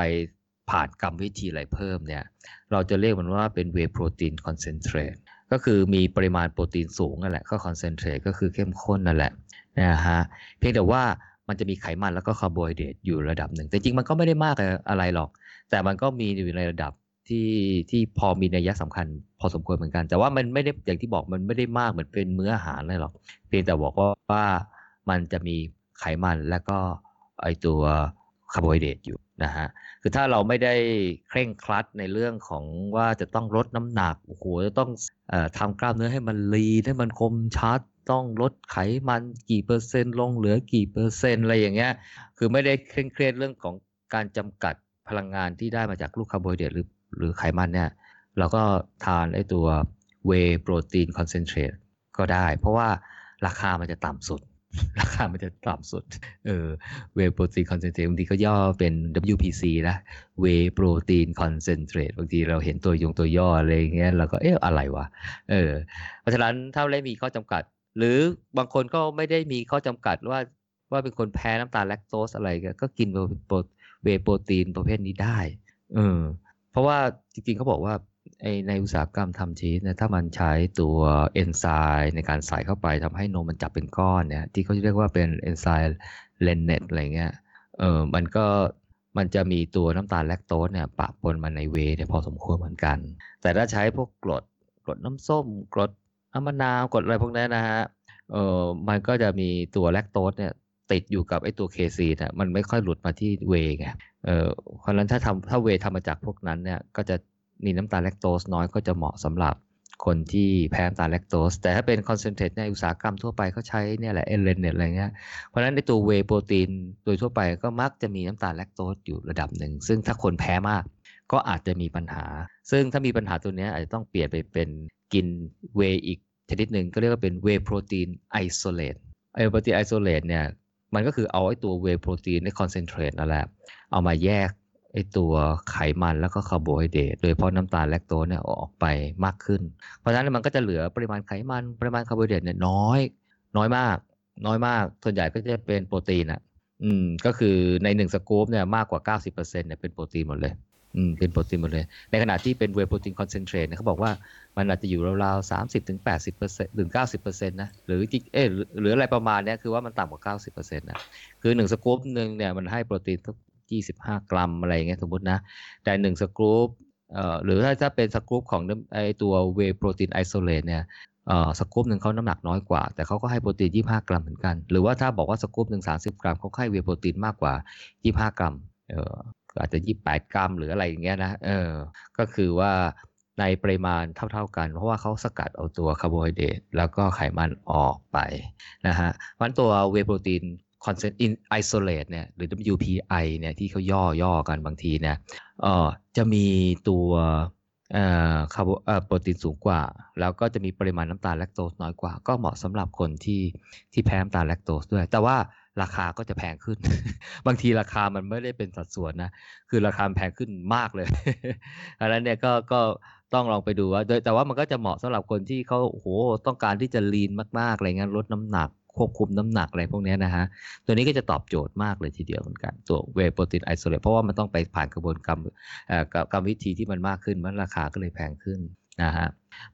ผ่านกรรมวิธีอะไรเพิ่มเนี่ยเราจะเรียกมันว่าเป็น whey protein concentrate ก็คือมีปริมาณโปรตีนสูงนั่นแหละก็ concentrate ก็คือเข้มข้นนั่นแหละนะฮะเพียงแต่ว่ามันจะมีไขมันแล้วก็คาร์โบไฮเดรตอยู่ระดับหนึ่งแต่จริงมันก็ไม่ได้มากอะไรหรอก แต่มันก็มีอยู่ในระดับ ที่ที่พอมีนัยสำคัญ พอสมควรเหมือนกัน แต่ว่ามันไม่ได้อย่างที่บอกมันไม่ได้มากเหมือนเป็นมื้ออาหารเลยหรอกเพียงแต่บอกว่าว่ามันจะมีไขมันและก็ไอตัวคาร์โบไฮเดรตอยู่นะฮะคือถ้าเราไม่ได้เคร่งครัดในเรื่องของว่าจะต้องลดน้ำหนักโอ้โหจะต้องอทำกล้ามเนื้อให้มัน lean ให้มันคมชัดต้องลดไขมันกี่เปอร์เซ็นต์ลงเหลือกี่เปอร์เซ็นต์อะไรอย่างเงี้ยคือไม่ได้เคร่งเครียดเรื่องของการจำกัดพลังงานที่ได้มาจากลูกคาร์โบไฮเดรตหรือ หรือไขมันเนี่ย เราก็ทานไอตัวwhey protein concentrate ก็ได้ เพราะว่าราคามันจะต่ำสุด ราคามันจะต่ำสุด เออ whey protein concentrate บางทีก็ย่อเป็น WPC นะ whey protein concentrate บางทีเราเห็นตัวยงตัวย่ออะไรอย่างเงี้ยเราก็เอ๊ะอะไรวะเออเพราะฉะนั้นถ้าไม่มีข้อจำกัด หรือบางคนก็ไม่ได้มีข้อจำกัดว่าว่าเป็นคนแพ้น้ำตาลแลคโตสอะไรก็กิน whey protein ประเภทนี้ได้ เออ เพราะว่าจริงๆเขาบอกว่าไอในอุตสาหกรรมทำชีสเนี่ยถ้ามันใช้ตัวเอนไซม์ในการใส่เข้าไปทำให้นมมันจับเป็นก้อนเนี่ยที่เขาเรียกว่าเป็นเอนไซม์ rennet อะไรเงี้ยเออมันก็มันจะมีตัวน้ำตาลแลคโตสเนี่ยปะปนมาในเวเนี่ยพอสมควรเหมือนกัน แต่ถ้าใช้พวกกรดกรดน้ำส้ม กรดน้ำมะนาวกรดอะไรพวกนี้นะฮะเออมันก็จะมีตัวแลคโตสเนี่ย ติดอยู่กับไอตัวเคซีนนะมันไม่ค่อยหลุดมาที่เวไงเออเพราะฉะนั้นถ้าทำถ้าเวย์ทำมาจากพวกนั้นเนี่ยก็จะมีน้ำตาลแลคโตสน้อยก็จะเหมาะสำหรับคนที่แพ้น้ำตาลแลคโตส แต่ถ้าเป็น concentrate ในอุตสาหกรรมทั่วไปเขาใช้เนี่ยแหละเอ rennet อะไรเงี้ยเพราะฉะนั้นในตัวเวย์โปรตีนโดยทั่วไปก็มักจะมีน้ำตาลแลคโตสอยู่ระดับหนึ่ง ซึ่งถ้าคนแพ้มากก็อาจจะมีปัญหา ซึ่งถ้ามีปัญหาตัวนี้อาจจะต้องเปลี่ยนไปเป็นกินเวย์อีกชนิดหนึ่งก็เรียกว่าเป็นเวย์โปรตีน isolateไอโปรตีน isolate เนี่ย มันก็คือเอาไอ้ตัวเวย์โปรตีนใน concentrate นั่นแหละ เอามาแยกไอ้ตัวไขมันแล้วก็คาร์โบไฮเดรตโดยเฉพาะน้ำตาลแลคโตสเนี่ยออกไปมากขึ้น เพราะฉะนั้นมันก็จะเหลือปริมาณไขมันปริมาณคาร์โบไฮเดรตเนี่ยน้อย น้อยมาก น้อยมาก ส่วนใหญ่ก็จะเป็นโปรตีนอะ อืม ก็คือในหนึ่งสกู๊ปเนี่ยมากกว่า 90%เนี่ยเป็นโปรตีนหมดเลย อืมเป็นโปรตีนหมดเลย ในขณะที่เป็นเวย์โปรตีน concentrate เนี่ยเขาบอกว่ามันอาจจะอยู่ราวๆสามสิบถึงแปดสิบเปอร์เซ็นต์ถึงเก้าสิบเปอร์เซ็นต์นะหรือจิเออหรืออะไรประมาณเนี้ยคือว่ามันต่ำกว่าเก้าสิบเปอร์เซ็นต์นะคือหนึ่งสกู๊ปหนึ่งเนี่ยมันให้โปรตีนสักยี่สิบห้ากรัมอะไรอย่างเงี้ยสมมตินะ แต่หนึ่งสกู๊ปเอ่อหรือถ้าถ้าเป็นสกู๊ปของไอตัวเวโปรตีนไอโซเลตเนี่ยเอ่อสกู๊ปหนึ่งเขาน้ำหนักน้อยกว่า แต่เขาก็ให้โปรตีน25กรัมเหมือนกัน หรือว่าถ้าบอกว่าสกู๊ปหนึ่ง30กรัมเขาให้เวย์โปรตีนมากกว่า25กรัมเออ อาจจะ28กรัมหรืออะไรอย่างเงี้ยนะเออก็คือว่าในปริมาณเท่า ๆกัน เพราะว่าเขาสกัดเอาตัวคาร์โบไฮเดรตแล้วก็ไขมันออกไปนะฮะมันตัวเวโปรตีน consent in isolate เนี่ยหรือ WPI เนี่ยที่เขาย่อย่อกันบางทีเนี่ยเออจะมีตัวเอ่อคาร์โบเอ่อโปรตีนสูงกว่า แล้วก็จะมีปริมาณน้ำตาลแลคโตสน้อยกว่า ก็เหมาะสำหรับคนที่ที่แพ้น้ำตาลแลคโตสด้วย แต่ว่า ราคาก็จะแพงขึ้น บางทีราคามันไม่ได้เป็นสัดส่วนนะ คือราคาแพงขึ้นมากเลยอันนั้นเนี่ยก็ก็ต้องลองไปดูว่าโดยแต่ว่ามันก็จะเหมาะสำหรับคนที่เขาโอ้โหต้องการที่จะ lean มากๆอะไรเงี้ยลดน้ำหนักควบคุมน้ำหนักอะไรพวกนี้นะฮะ ตัวนี้ก็จะตอบโจทย์มากเลยทีเดียวเหมือนกัน ตัวเวย์โปรตีน isolate เพราะว่ามันต้องไปผ่านกระบวนการกรรมวิธีที่มันมากขึ้นมันราคาก็เลยแพงขึ้น นะฮะ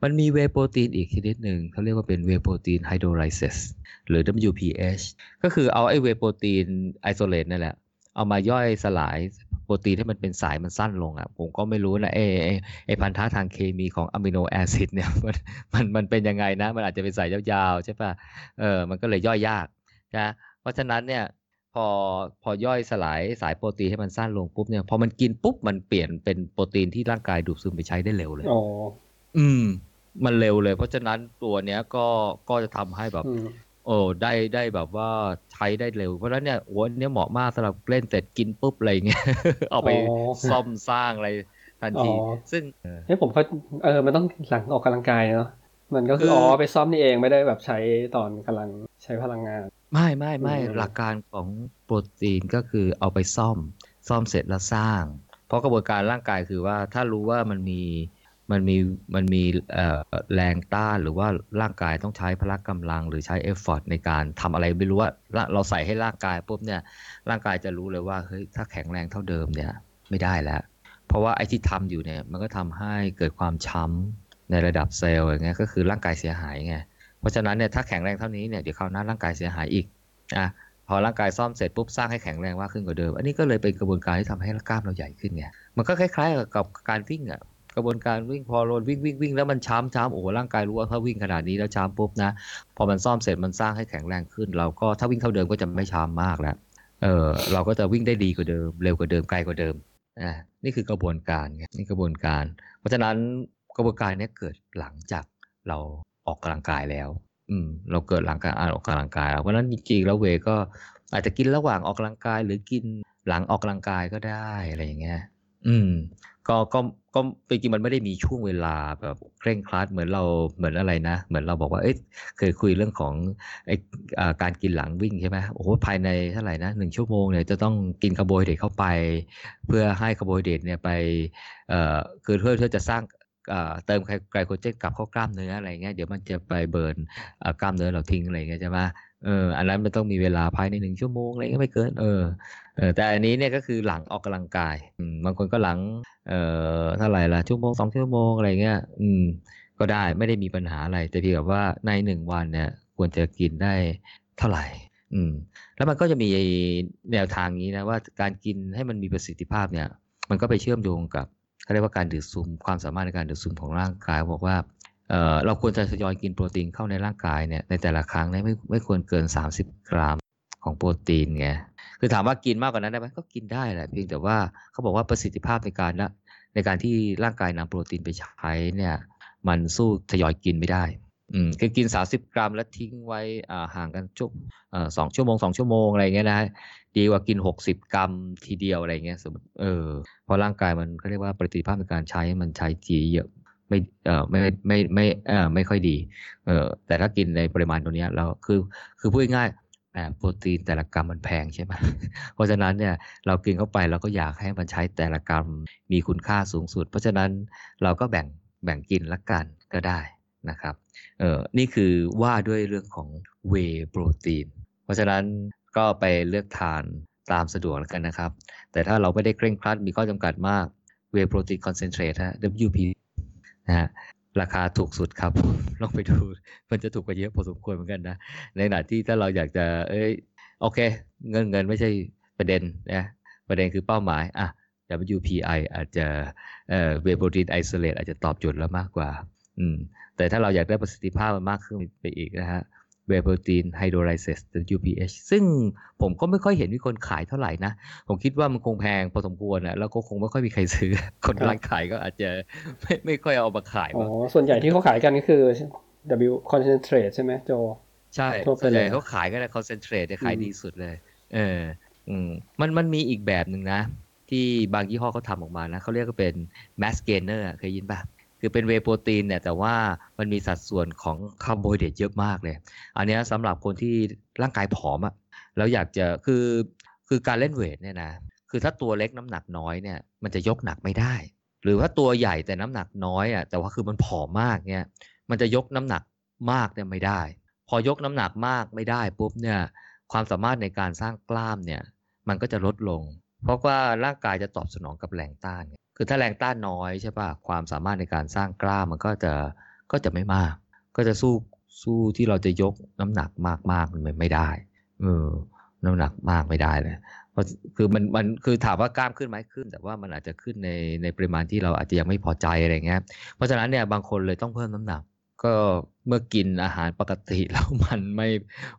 มันมีเวย์โปรตีนอีกชนิดหนึ่งเขาเรียกว่าเป็นเวย์โปรตีน hydrolysateหรือ WPH ก็คือเอาไอเวย์โปรตีน isolate นั่นแหละ เอามาย่อยสลายโปรตีนให้มันเป็นสายมันสั้นลงอะผมก็ไม่รู้นะเอไอไอพันธะทางเคมีของ amino acid เนี่ยมันมันมันเป็นยังไงนะ มันอาจจะเป็นสายยาวๆใช่ป่ะเออมันก็เลยย่อยยากนะเพราะฉะนั้นเนี่ยพอพอย่อยสลายสายโปรตีนให้มันสั้นลงปุ๊บเนี่ยพอมันกินปุ๊บมันเปลี่ยนเป็นโปรตีนที่ร่างกายดูดซึมไปใช้ได้เร็วเลย อ๋ออืม มันเร็วเลย เพราะฉะนั้นตัวเนี้ยก็ก็จะทำให้แบบ อืมโอ้ได้ได้แบบว่าใช้ได้เร็ว เพราะฉะนั้นเนี่ยโอ้อันเนี้ยเหมาะมากสำหรับเล่นเสร็จกินปุ๊บอะไรเงี้ย เอาไปอ๋อซ่อมสร้างอะไรทันที อ๋อ ซึ่ง เฮ้ยผมเขาเออมันต้องหลังออกกำลังกายเนาะมันก็คือคืออ๋อ๋อไปซ่อมนี่เองไม่ได้แบบใช้ตอนกำลังใช้พลังงาน ไม่ไม่ไม่อืม หลักการของโปรตีนก็คือเอาไปซ่อม ซ่อมเสร็จแล้วสร้าง เพราะกระบวนการร่างกายคือว่าถ้ารู้ว่ามันมี มันมีมันมีแรงต้านหรือว่าร่างกายต้องใช้พละกำลัง หรือใช้ effort ในการทำอะไรไม่รู้ว่าเราใส่ให้ร่างกายปุ๊บเนี่ยร่างกายจะรู้เลยว่าเฮ้ยถ้าแข็งแรงเท่าเดิมเนี่ยไม่ได้แล้ว เพราะว่าไอ้ที่ทำอยู่เนี่ยมันก็ทำให้เกิดความช้ำในระดับเซลล์อย่างเงี้ยก็คือร่างกายเสียหายไงเพราะฉะนั้นเนี่ยถ้าแข็งแรงเท่านี้เนี่ยเดี๋ยวคราวหน้าร่างกายเสียหายอีกอะพอร่างกายซ่อมเสร็จปุ๊บสร้างให้แข็งแรงมากขึ้นกว่าเดิม อันนี้ก็เลยเป็นกระบวนการที่ทำให้กล้ามเราใหญ่ขึ้นไงมันก็คล้ายๆกับการวิ่งอะ กระบวนการวิ่งพอเราวิ่งวิ่งวิ่งแล้วมันช้ำช้ำโอ้โหร่างกายรู้ว่าถ้าวิ่งขนาดนี้แล้วช้ำปุ๊บนะพอมันซ่อมเสร็จมันสร้างให้แข็งแรงขึ้น เราก็ถ้าวิ่งเท่าเดิมก็จะไม่ช้ำมากแล้วเออเราก็จะวิ่งได้ดีกว่าเดิม เร็วกว่าเดิมไกลกว่าเดิมอ่านี่คือกระบวนการไงนี่กระบวนการ เพราะฉะนั้นกระบวนการนี้เกิดหลังจากเราออกกำลังกายแล้ว อืม เราเกิดหลังการออกกำลังกายแล้วเพราะฉะนั้นจริงๆแล้วเวย์ก็อาจจะกินระหว่างออกกำลังกายหรือกินหลังออกกำลังกายก็ได้อะไรอย่างเงี้ย อืม ก็ก็ก็จริงๆมันไม่ได้มีช่วงเวลาแบบเคร่งครัดเหมือนเราเหมือนอะไรนะ เหมือนเราบอกว่าเอ๊ะเคยคุยเรื่องของไออ่าการกินหลังวิ่งใช่ไหมโอ้โหภายในเท่าไหร่นะหนึ่งชั่วโมงเนี่ยจะต้องกินคาร์โบไฮเดรตเข้าไป เพื่อให้คาร์โบไฮเดรตเนี่ยไปเอ่อคือเพื่อเพื่อจะสร้างเติมไกลโคเจนกลับเข้ากล้ามเนื้ออะไรเงี้ยเดี๋ยวมันจะไปเบิร์นกล้ามเนื้อเราทิ้งอะไรเงี้ยใช่ไหม เอออันนั้นมันต้องมีเวลาภายในหนึ่งชั่วโมงอะไรเงี้ยไม่เกินเออเออแต่อันนี้เนี่ยก็คือหลังออกกำลังกายบางคนก็หลังเอ่อเท่าไหร่ละชั่วโมงสองชั่วโมงอะไรเงี้ยอืมก็ได้ไม่ได้มีปัญหาอะไร แต่เพียงแต่ว่าในหนึ่งวันเนี่ยควรจะกินได้เท่าไหร่ อืม แล้วมันก็จะมีแนวทางนี้นะว่าการกินให้มันมีประสิทธิภาพเนี่ย มันก็ไปเชื่อมโยงกับเขาเรียกว่าการดูดซึมความสามารถในการดูดซึมของร่างกายบอกว่า เราควรจะทยอยกินโปรตีนเข้าในร่างกายเนี่ยในแต่ละครั้งเนี่ยไม่ไม่ควรเกิน 30 กรัมของโปรตีนไงคือถามว่ากินมากกว่านั้นได้ไหมก็กินได้แหละเพียงแต่ว่าเขาบอกว่าประสิทธิภาพในการละในการที่ร่างกายนำโปรตีนไปใช้เนี่ย มันสู้ทยอยกินไม่ได้ อืมคือกิน 30 กรัมแล้วทิ้งไว้อ่าห่างกันจุบเอ่อสองชั่วโมงสองชั่วโมงอะไรเงี้ยนะดีกว่ากิน 60 กรัมทีเดียวอะไรเงี้ยสมมติเออเพราะร่างกายมันเขาเรียกว่าประสิทธิภาพในการใช้มันใช้จีเยอะ ไม่เออไม่ไม่ไม่เออไม่ค่อยดีเออแต่ถ้ากินในปริมาณตัวเนี้ยเราคือคือพูดง่ายๆอ่าโปรตีนแต่ละกรัมมันแพงใช่ไหมเพราะฉะนั้นเนี่ยเรากินเข้าไปเราก็อยากให้มันใช้แต่ละกรัมมีคุณค่าสูงสุด เพราะฉะนั้นเราก็แบ่งแบ่งกินละกันก็ได้นะครับเออนี่คือว่าด้วยเรื่องของเวโปรตีนเพราะฉะนั้นก็ไปเลือกทานตามสะดวกแล้วกันนะครับ แต่ถ้าเราไม่ได้เคร่งครัดมีข้อจำกัดมากเวโปรตีนคอนเซนเทรตฮะ WP นะฮะราคาถูกสุดครับ ลองไปดู มันจะถูกกว่าเยอะพอสมควรเหมือนกันนะ ในขณะที่ถ้าเราอยากจะ เอ้ย โอเค เงินเงินไม่ใช่ประเด็นนะ ประเด็นคือเป้าหมาย อะ WPI อาจจะเอ่อเวย์โปรตีน isolate อาจจะตอบโจทย์เรามากกว่า อืม แต่ถ้าเราอยากได้ประสิทธิภาพมันมากขึ้นไปอีกนะฮะ เวย์โปรตีน hydrolysate WPH ซึ่งผมก็ไม่ค่อยเห็นมีคนขายเท่าไหร่นะ ผมคิดว่ามันคงแพงพอสมควรนะแล้วก็คงไม่ค่อยมีใครซื้อ คนครับร้านขายก็อาจจะไม่ไม่ค่อยเอามาขายอ๋อมั้งส่วนใหญ่ที่เขาขายกันก็คือ whey concentrate ใช่ไหมโจ ใช่ทั่วไปส่วนใหญ่เลยเขาขายกัน concentrate ขายอืมดีสุดเลย เอออืมมันมันมีอีกแบบหนึ่งนะ ที่บางยี่ห้อเขาทำออกมานะเขาเรียกว่าเป็น mass gainer อะเคยได้ยินป่ะ คือเป็นเวย์โปรตีนเนี่ยแต่ว่ามันมีสัดส่วนของคาร์โบไฮเดรตเยอะมากเลย อันเนี้ยสำหรับคนที่ร่างกายผอมอะแล้วอยากจะคือคือการเล่น weight เนี่ยนะคือถ้าตัวเล็กน้ำหนักน้อยเนี่ยมันจะยกหนักไม่ได้ หรือว่าตัวใหญ่แต่น้ำหนักน้อยอะแต่ว่าคือมันผอมมากเนี่ยมันจะยกน้ำหนักมากเนี่ยไม่ได้ พอยกน้ำหนักมากไม่ได้ปุ๊บเนี่ยความสามารถในการสร้างกล้ามเนี่ยมันก็จะลดลง เพราะว่าร่างกายจะตอบสนองกับแรงต้าน คือถ้าแรงต้านน้อยใช่ปะความสามารถในการสร้างกล้ามมันก็จะก็จะไม่มาก ก็จะสู้สู้ที่เราจะยกน้ำหนักมากมากๆมันไม่ได้เออน้ำหนักมากไม่ได้เลยเพราะคือมันมันคือถามว่ากล้ามขึ้นไหมขึ้น แต่ว่ามันอาจจะขึ้นในในปริมาณที่เราอาจจะยังไม่พอใจอะไรเงี้ย เพราะฉะนั้นเนี่ยบางคนเลยต้องเพิ่มน้ำหนัก ก็เมื่อกินอาหารปกติแล้วมันไม่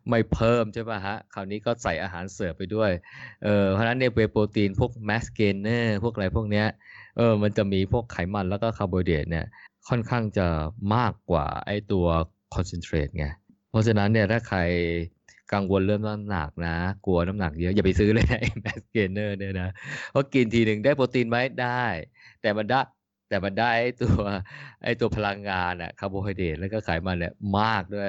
ไม่เพิ่มใช่ป่ะฮะคราวนี้ก็ใส่อาหารเสริมไปด้วยเออเพราะฉะนั้นเนี่ยเวย์โปรตีนพวก mass gainer พวกอะไรพวกเนี้ย เออมันจะมีพวกไขมันแล้วก็คาร์โบไฮเดรตเนี่ยค่อนข้างจะมากกว่าไอตัว concentrate ไงเพราะฉะนั้นเนี่ยถ้าใครกังวลเรื่องน้ำหนักนะ กลัวน้ำหนักเยอะ อย่าไปซื้อเลยนะ mass gainer เนี่ยนะเพราะกินทีหนึ่งได้โปรตีนไหมได้ แต่มันได้แต่มันได้ไอตัวไอตัวพลังงานอะคาร์โบไฮเดรตแล้วก็ไขมันเนี่ยมากด้วย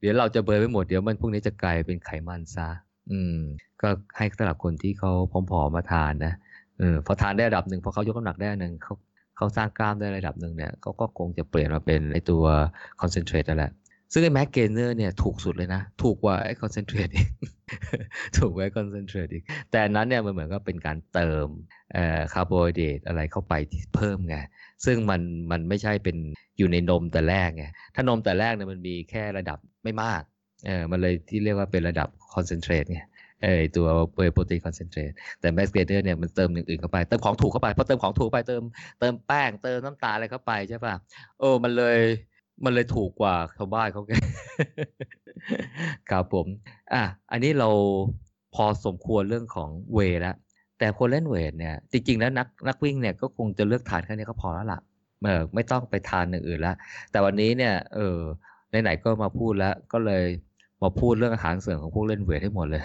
เดี๋ยวเราจะ burn ไปหมดเดี๋ยวมันพวกนี้จะกลายเป็นไขมันซะ อืม ก็ให้สำหรับคนที่เขาผอมๆมาทานนะ เออพอทานได้ระดับหนึ่งพอเขายกน้ำหนักได้หนึ่งเขาเขาสร้างกล้ามได้ระดับหนึ่งเนี่ยเขาก็คงจะเปลี่ยนมาเป็นไอตัว concentrate นั่นแหละซึ่งไอ้ mass gainer เนี่ยถูกสุดเลยนะ ถูกกว่าไอ้ concentrate อีกถูกกว่าไอ้ concentrate อีก แต่นั้นเนี่ยมันเหมือนกับเป็นการเติมเอ่อคาร์โบไฮเดรตอะไรเข้าไปที่เพิ่มไงซึ่งมันมันไม่ใช่เป็นอยู่ในนมแต่แรกไงถ้านมแต่แรกเนี่ยมันมีแค่ระดับไม่มากเออมันเลยที่เรียกว่าเป็นระดับ concentrate ไง เออตัวโปรตีน concentrate แต่ mass gainer เนี่ยมันเติมอย่างอื่นเข้าไป เติมของถูกเข้าไปพอเติมของถูกไปเติมเติมแป้งเติมน้ำตาลอะไรเข้าไปใช่ป่ะโอ้มันเลยมันเลยถูกกว่าชาวบ้านเขาแกครับผม อะอันนี้เราพอสมควรเรื่องของเวทแล้วแต่คนเล่นเวทเนี่ยจริง ๆ แล้วนักนักวิ่งเนี่ยก็คงจะเลือกทานแค่นี้ก็พอแล้วล่ะเออไม่ต้องไปทานอย่างอื่นล้วแต่วันนี้เนี่ยเออไหนๆก็มาพูดแล้วก็เลย มาพูดเรื่องอาหารเสริมของพวกเล่นเวทให้หมดเลย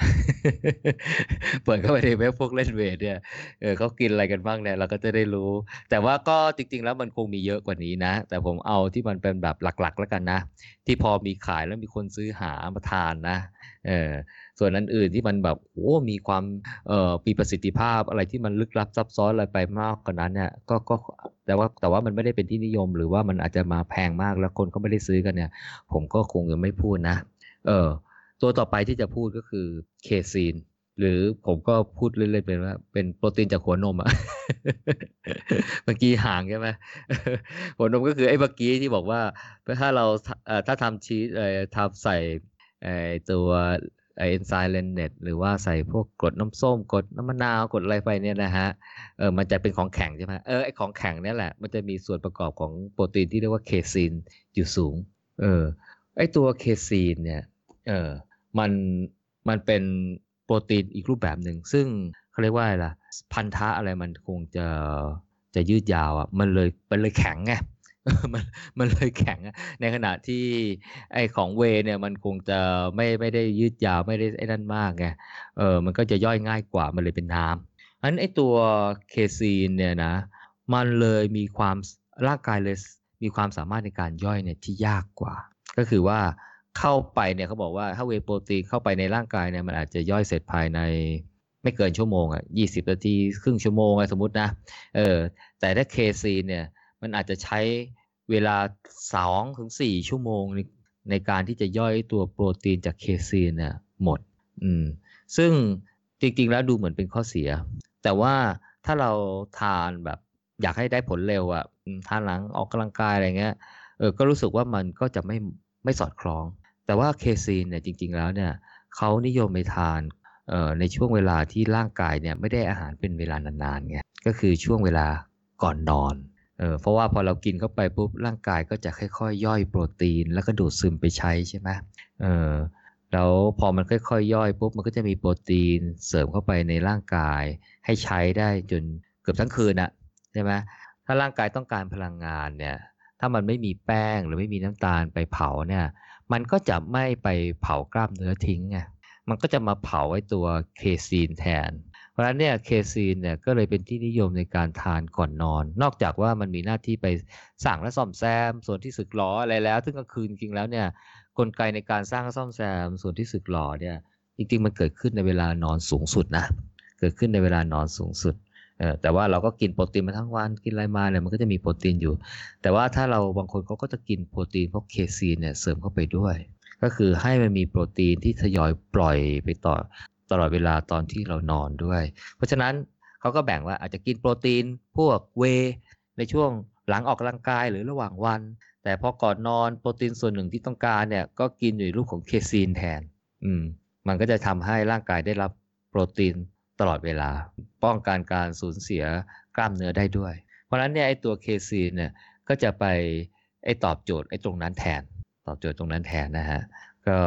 เปิดเข้าไปในเว็บพวกเล่นเวทเนี่ยเออเขากินอะไรกันบ้างเนี่ยเราก็จะได้รู้ แต่ว่าก็จริง ๆ แล้วมันคงมีเยอะกว่านี้นะ แต่ผมเอาที่มันเป็นแบบหลักๆ แล้วกันนะ ที่พอมีขายแล้วมีคนซื้อหามาทานนะเออส่วนอันอื่นที่มันแบบโอ้มีความเอ่อมีประสิทธิภาพอะไรที่มันลึกลับซับซ้อนอะไรไปมากกว่านั้นเนี่ยก็ก็แต่ว่าแต่ว่ามันไม่ได้เป็นที่นิยม หรือว่ามันอาจจะมาแพงมากแล้วคนก็ไม่ได้ซื้อกันเนี่ย ผมก็คงจะไม่พูดนะ เออตัวต่อไปที่จะพูดก็คือเคซีน หรือผมก็พูดเล่นๆเป็นว่า เป็นโปรตีนจากหัวนมอะเมื่อกี้ห่างใช่ไหมหางนมก็คือไอ้เมื่อกี้ที่บอกว่า ถ้าเราถ้าทำชีสเออทำใส่ไอ้ตัวไอเอนไซม์ rennet หรือว่าใส่พวกกรดน้ำส้มกรดน้ำมะนาวกรดอะไรไปเนี่ยนะฮะเออมันจะเป็นของแข็งใช่ไหมเออไอของแข็งเนี่ยแหละ มันจะมีส่วนประกอบของโปรตีนที่เรียกว่าเคซีนอยู่สูง เออไอตัวเคซีนเนี่ย เออมันมันเป็นโปรตีนอีกรูปแบบหนึ่ง ซึ่งเขาเรียกว่าอะไรล่ะ พันธะอะไรมันคงจะจะยืดยาวอะมันเลยมันเลยแข็งไงมันมันเลยแข็งในขณะที่ไอของเวเนี่ยมันคงจะไม่ไม่ได้ยืดยาวไม่ได้ไอ้นั่นมากไงเออมันก็จะย่อยง่ายกว่ามันเลยเป็นน้ำอันไอตัวเคซีนเนี่ยนะมันเลยมีความร่างกายเลยมีความสามารถในการย่อยเนี่ยที่ยากกว่า ก็คือว่า เข้าไปเนี่ยเขาบอกว่าถ้าเวโปรตีนเข้าไปในร่างกายเนี่ยมันอาจจะย่อยเสร็จภายในไม่เกินชั่วโมงอะยี่สิบนาทีครึ่งชั่วโมงอะไรสมมตินะ เออ แต่ถ้าเคซีเนี่ยมันอาจจะใช้เวลาสองถึงสี่ชั่วโมงในในการที่จะย่อยตัวโปรตีนจากเคซีนเนี่ยหมด อืม ซึ่งจริงๆ แล้วดูเหมือนเป็นข้อเสีย แต่ว่าถ้าเราทานแบบอยากให้ได้ผลเร็วอะ่ะทานหลังออกกำลังกายอะไรเงี้ย เออ ก็รู้สึกว่ามันก็จะไม่ไม่สอดคล้อง แต่ว่าเคซีนเนี่ยจริง ๆ แล้วเนี่ยเขานิยมไปทานในช่วงเวลาที่ร่างกายเนี่ยไม่ได้อาหารเป็นเวลานานๆไงก็คือช่วงเวลาก่อนนอนเออเพราะว่าพอเรากินเข้าไปปุ๊บร่างกายก็จะค่อยๆย่อยโปรตีน แล้วก็ดูดซึมไปใช้ใช่ไหมเออแล้วพอมันค่อยๆย่อยปุ๊บมันก็จะมีโปรตีนเสริมเข้าไปในร่างกาย ให้ใช้ได้จนเกือบทั้งคืนอะใช่ไหมถ้าร่างกายต้องการพลังงานเนี่ยถ้ามันไม่มีแป้งหรือไม่มีน้ำตาลไปเผาเนี่ย มันก็จะไม่ไปเผากล้ามเนื้อทิ้งไงมันก็จะมาเผาไอ้ตัวเคซีนแทน เพราะฉะนั้นเนี่ยเคซีนเนี่ยก็เลยเป็นที่นิยมในการทานก่อนนอน นอกจากว่ามันมีหน้าที่ไปสั่งและซ่อมแซม ส่วนที่สึกหรออะไรแล้ว ซึ่งกลางคืนจริงแล้วเนี่ยกลไกในการสร้างและซ่อมแซม ส่วนที่สึกหรอเนี่ยจริงๆมันเกิดขึ้นในเวลานอนสูงสุดนะเกิดขึ้นในเวลานอนสูงสุด แต่ว่าเราก็กินโปรตีนมาทั้งวันกินอะไรมาเนี่ยมันก็จะมีโปรตีนอยู่ แต่ว่าถ้าเราบางคนเขาก็จะกินโปรตีนพวก casein เนี่ยเสริมเข้าไปด้วย ก็คือให้มันมีโปรตีนที่ทยอยปล่อยไปต่อตลอดเวลาตอนที่เรานอนด้วย เพราะฉะนั้นเขาก็แบ่งว่าอาจจะกินโปรตีนพวกเวในช่วงหลังออกกำลังกายหรือระหว่างวัน แต่พอก่อนนอนโปรตีนส่วนหนึ่งที่ต้องการเนี่ยก็กินอยู่ในรูปของ casein แทน อืม มันก็จะทำให้ร่างกายได้รับโปรตีน ตลอดเวลา ป้องกันการสูญเสียกล้ามเนื้อได้ด้วย เพราะฉะนั้นเนี่ยไอ้ตัวเคซีนเนี่ยก็จะไปไอ้ตอบโจทย์ไอ้ตรงนั้นแทน ตอบโจทย์ตรงนั้นแทนนะฮะก็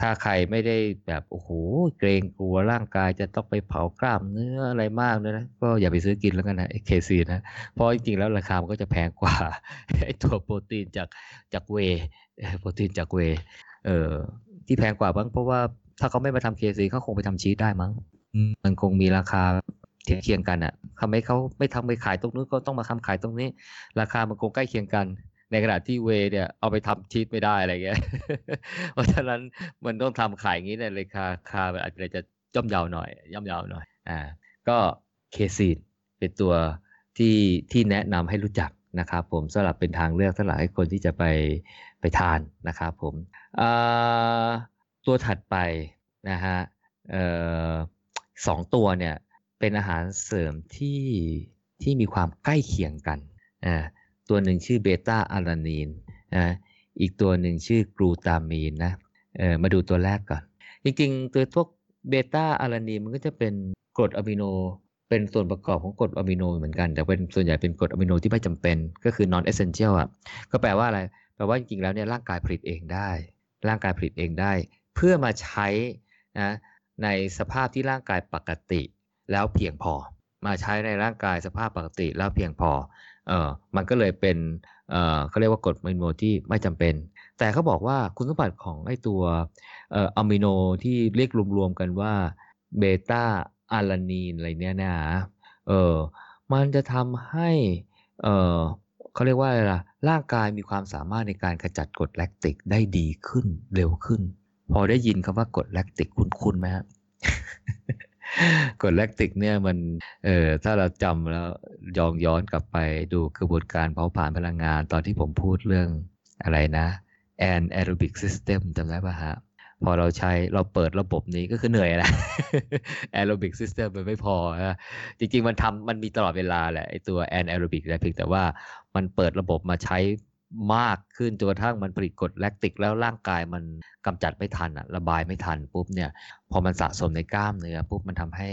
ถ้าใครไม่ได้แบบโอ้โหเกรงกลัวร่างกายจะต้องไปเผากล้ามเนื้ออะไรมากเลยนะก็อย่าไปซื้อกินแล้วกันนะไอ้เคซีนะเพราะจริงๆแล้วราคามันก็จะแพงกว่าไอ้ตัวโปรตีนจากจากเวโปรตีนจากเวเอ่อที่แพงกว่าบ้างเพราะว่าถ้าเขาไม่มาทำเคซีเขาคงไปทำชีสได้มั้ง มันคงมีราคาเทียบเคียงกันอะทำให้เขาไม่ทำไปขายตรงนู้นก็ต้องมาทำขายตรงนี้ ราคามันคงใกล้เคียงกัน ในขณะที่เวเนี่ยเอาไปทำชีสไม่ได้อะไรเงี้ย เพราะฉะนั้นมันต้องทำขายอย่างนี้เนี่ยราคาคาอาจจะย่อมเยาวหน่อย ย่อมเยาวหน่อย อ่า ก็เคซีนเป็นตัวที่ที่แนะนำให้รู้จักนะครับผมสำหรับเป็นทางเลือกสำหรับให้คนที่จะไปไปทานนะครับผมตัวถัดไปนะฮะ สองตัวเนี่ยเป็นอาหารเสริมที่ที่มีความใกล้เคียงกันอ่าตัวหนึ่งชื่อเบต้าอารานีนนะอีกตัวหนึ่งชื่อกลูตามีนนะเออมาดูตัวแรกก่อน จริงๆ ตัวพวกเบต้าอารานีนมันก็จะเป็นกรดอะมิโน เป็นส่วนประกอบของกรดอะมิโนเหมือนกัน แต่เป็นส่วนใหญ่เป็นกรดอะมิโนที่ไม่จำเป็นก็คือ non essential อะก็แปลว่าอะไรแปลว่าจริงๆแล้วเนี่ยร่างกายผลิตเองได้ ร่างกายผลิตเองได้ เพื่อมาใช้นะ ในสภาพที่ร่างกายปกติ แล้วเพียงพอ มาใช้ในร่างกายสภาพปกติแล้วเพียงพอเออมันก็เลยเป็นเออเขาเรียกว่ากรดมิโนที่ไม่จำเป็น แต่เขาบอกว่าคุณสมบัติของไอตัวเอ่ออะมิโนที่เรียกรวมๆกันว่าเบต้าอารานีนอะไรเนี้ยนะเออมันจะทำให้เออเขาเรียกว่าอะไรล่ะร่างกายมีความสามารถในการขจัดกรดแลคติกได้ดีขึ้นเร็วขึ้น พอได้ยินคำว่ากรดแลคติกคุ้นๆไหมครับกรดแลคติกเนี่ยมันเออถ้าเราจำแล้วยองย้อนกลับไปดูกระบวนการเผาผลาญพลังงานตอนที่ผมพูดเรื่องอะไรนะ an aerobic system จำได้ป่ะฮะพอเราใช้เราเปิดระบบนี้ก็คือเหนื่อยนะ aerobic system มันไม่พอนะจริง ๆ มันทำมันมีตลอดเวลาแหละไอตัว an aerobic นะเพียงแต่ว่ามันเปิดระบบมาใช้ มากขึ้นจนกระทั่งมันผลิตกรดแลคติกแล้วร่างกายมันกำจัดไม่ทันอะระบายไม่ทันปุ๊บเนี่ยพอมันสะสมในกล้ามเนื้อปุ๊บมันทำให้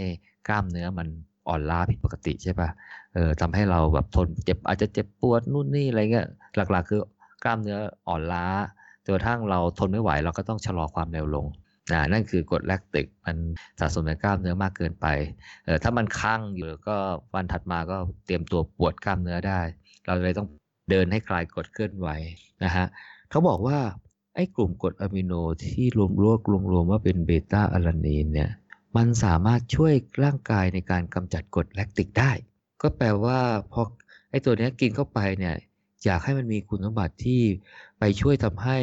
กล้ามเนื้อมันอ่อนล้าผิดปกติใช่ปะเออทำให้เราแบบทนเจ็บอาจจะเจ็บปวดนู่นนี่อะไรเงี้ยหลักๆ คือกล้ามเนื้ออ่อนล้าจนกระทั่งเราทนไม่ไหวเราก็ต้องชะลอความเร็วลงนะนั่นคือกรดแลคติกมันสะสมในกล้ามเนื้อมากเกินไปเออถ้ามันค้างอยู่ก็วันถัดมาก็เตรียมตัวปวดกล้ามเนื้อได้ เราเลยต้อง เดินให้คลายกดเคลื่อนไหวนะฮะเขาบอกว่าไอ้กลุ่มกรดอะมิโนที่รวมรวมรวมรวมว่าเป็นเบต้าอารานีนเนี่ยมันสามารถช่วยร่างกายในการกำจัดกรดแลคติกได้ ก็แปลว่าพอไอ้ตัวนี้กินเข้าไปเนี่ยอยากให้มันมีคุณสมบัติที่ไปช่วยทำให้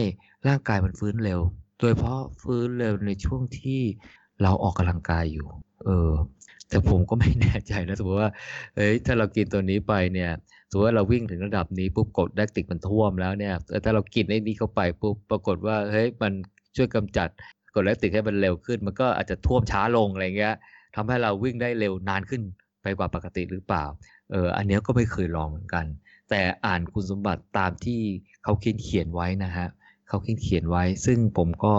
ร่างกายมันฟื้นเร็ว โดยเฉพาะฟื้นเร็วในช่วงที่เราออกกำลังกายอยู่ เออ แต่ผมก็ไม่แน่ใจนะสมมติว่าเฮ้ยถ้าเรากินตัวนี้ไปเนี่ยสมมติว่าเราวิ่งถึงระดับนี้ปุ๊บกดแลคติกมันท่วมแล้วเนี่ยถ้าเรากินไอ้นี้เข้าไปปุ๊บปรากฏว่าเฮ้ยมันช่วยกำจัดกดแลคติกให้มันเร็วขึ้น มันก็อาจจะท่วมช้าลงอะไรเงี้ยทำให้เราวิ่งได้เร็วนานขึ้นไปกว่าปกติหรือเปล่า เออ อันเนี้ยก็ไม่เคยลองเหมือนกัน แต่อ่านคุณสมบัติตามที่เขาเขียนเขียนไว้นะฮะเขาเขียนเขียนไว้ ซึ่งผมก็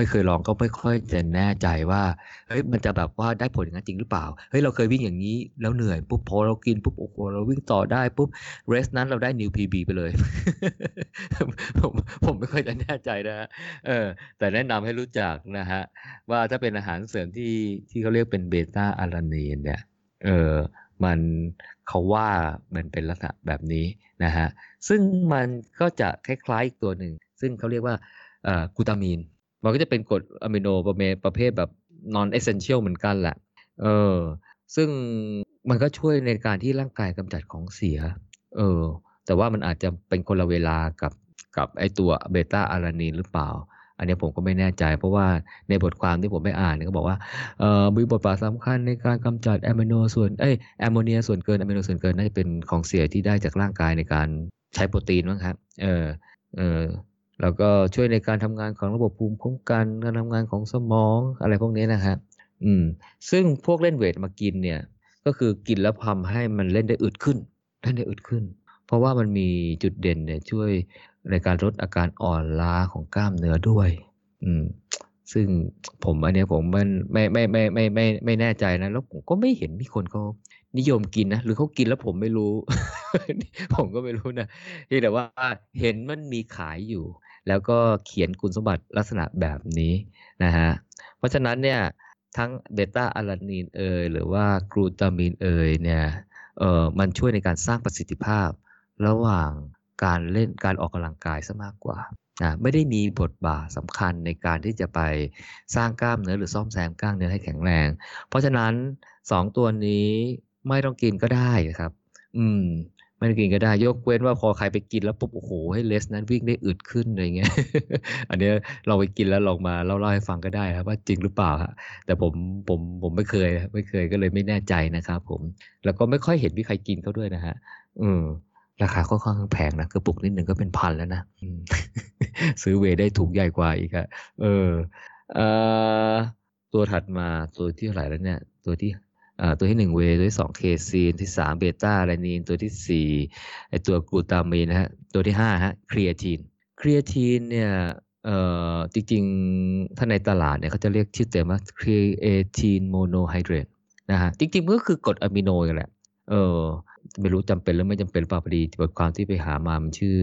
ไม่เคยลองก็ไม่ค่อยจะแน่ใจว่าเฮ้ยมันจะแบบว่าได้ผลอย่างนั้นจริงหรือเปล่าเฮ้ยเราเคยวิ่งอย่างนี้แล้วเหนื่อยปุ๊บพอเรากินปุ๊บโอ้โหเราวิ่งต่อได้ปุ๊บเรสนั้นเราได้นิวพีบีไปเลย ผมผมไม่ค่อยจะแน่ใจนะฮะเออ แต่แนะนำให้รู้จักนะฮะว่าถ้าเป็นอาหารเสริมที่ที่เขาเรียกเป็นเบต้าอารานีนเนี่ยเออมันเขาว่ามันเป็นลักษณะแบบนี้นะฮะ ซึ่งมันก็จะคล้ายๆอีกตัวหนึ่ง ซึ่งเขาเรียกว่ากูตามีน มันก็จะเป็นกรดอะมิโนประเภทประเภทแบบ non essential เหมือนกันแหละ เออ ซึ่งมันก็ช่วยในการที่ร่างกายกำจัดของเสีย เออ แต่ว่ามันอาจจะเป็นคนละเวลากับกับไอตัว beta-alanine หรือเปล่า อันนี้ผมก็ไม่แน่ใจ เพราะว่าในบทความที่ผมไปอ่านเนี่ยก็บอกว่าเออมีบทบาทสำคัญในการกำจัดแอมโนส่วนเอ้ยแอมโมเนียส่วนเกินแอมโนส่วนเกินน่าจะเป็นของเสียที่ได้จากร่างกายในการใช้โปรตีนมั้งครับ เออ เออ แล้วก็ช่วยในการทำงานของระบบภูมิคุ้มกัน การทำงานของสมองอะไรพวกนี้นะครับอืม ซึ่งพวกเล่นเวทมากินเนี่ย ก็คือกินแล้วทำให้มันเล่นได้อึดขึ้นเล่นได้อึดขึ้น เพราะว่ามันมีจุดเด่นเนี่ยช่วยในการลดอาการอ่อนล้าของกล้ามเนื้อด้วย อืม ซึ่งผมอันนี้ผมมันไม่ไม่ไม่ไม่ไม่ไม่แน่ใจนะ แล้วผมก็ไม่เห็นมีคนเขานิยมกินนะ หรือเขากินแล้วผมไม่รู้ ผมก็ไม่รู้นะเพียงแต่ว่าเห็นมันมีขายอยู่ แล้วก็เขียนคุณสมบัติลักษณะแบบนี้นะฮะเพราะฉะนั้นเนี่ยทั้งเบต้าอารานีนเอยหรือว่ากลูตามีนเอยเนี่ยเออมันช่วยในการสร้างประสิทธิภาพ ระหว่างการเล่นการออกกำลังกายซะมากกว่านะไม่ได้มีบทบาทสำคัญในการที่จะไปสร้างกล้ามเนื้อหรือซ่อมแซมกล้ามเนื้อให้แข็งแรง เพราะฉะนั้นสองตัวนี้ไม่ต้องกินก็ได้ครับ อืม ไม่ต้องกินก็ได้ ยกเว้นว่าพอใครไปกินแล้วปุ๊บโอ้โหให้เลสนั้นวิ่งได้อึดขึ้นอะไรเงี้ย อันนี้เราไปกินแล้วลองมาเล่าเล่าให้ฟังก็ได้ครับว่าจริงหรือเปล่าฮะแต่ผมผมผมไม่เคยไม่เคยก็เลยไม่แน่ใจนะครับผมแล้วก็ไม่ค่อยเห็นมีใครกินเขาด้วยนะฮะอืมราคาค่อนข้างแพงนะกระปุกนิดหนึ่งก็เป็นพันแล้วนะซื้อเวได้ถูกใหญ่กว่าอีกอะเออเออตัวถัดมาตัวที่เท่าไหร่แล้วเนี่ย ตัวที่ ตัวที่หนึ่งเวตัวที่สองเคซีนที่สามเบต้าไลนีนตัวที่สี่ไอตัว glutamine นะฮะตัวที่ห้าฮะ creatine creatine เนี่ยเอ่อจริงๆ ถ้าในตลาดเนี่ยเขาจะเรียกชื่อเต็มว่า creatine monohydrate นะฮะจริงๆมันก็คือกรดอะมิโนกันแหละเออไม่รู้จำเป็นหรือไม่จำเป็นเปล่าพอดีบทความที่ไปหามามันชื่อ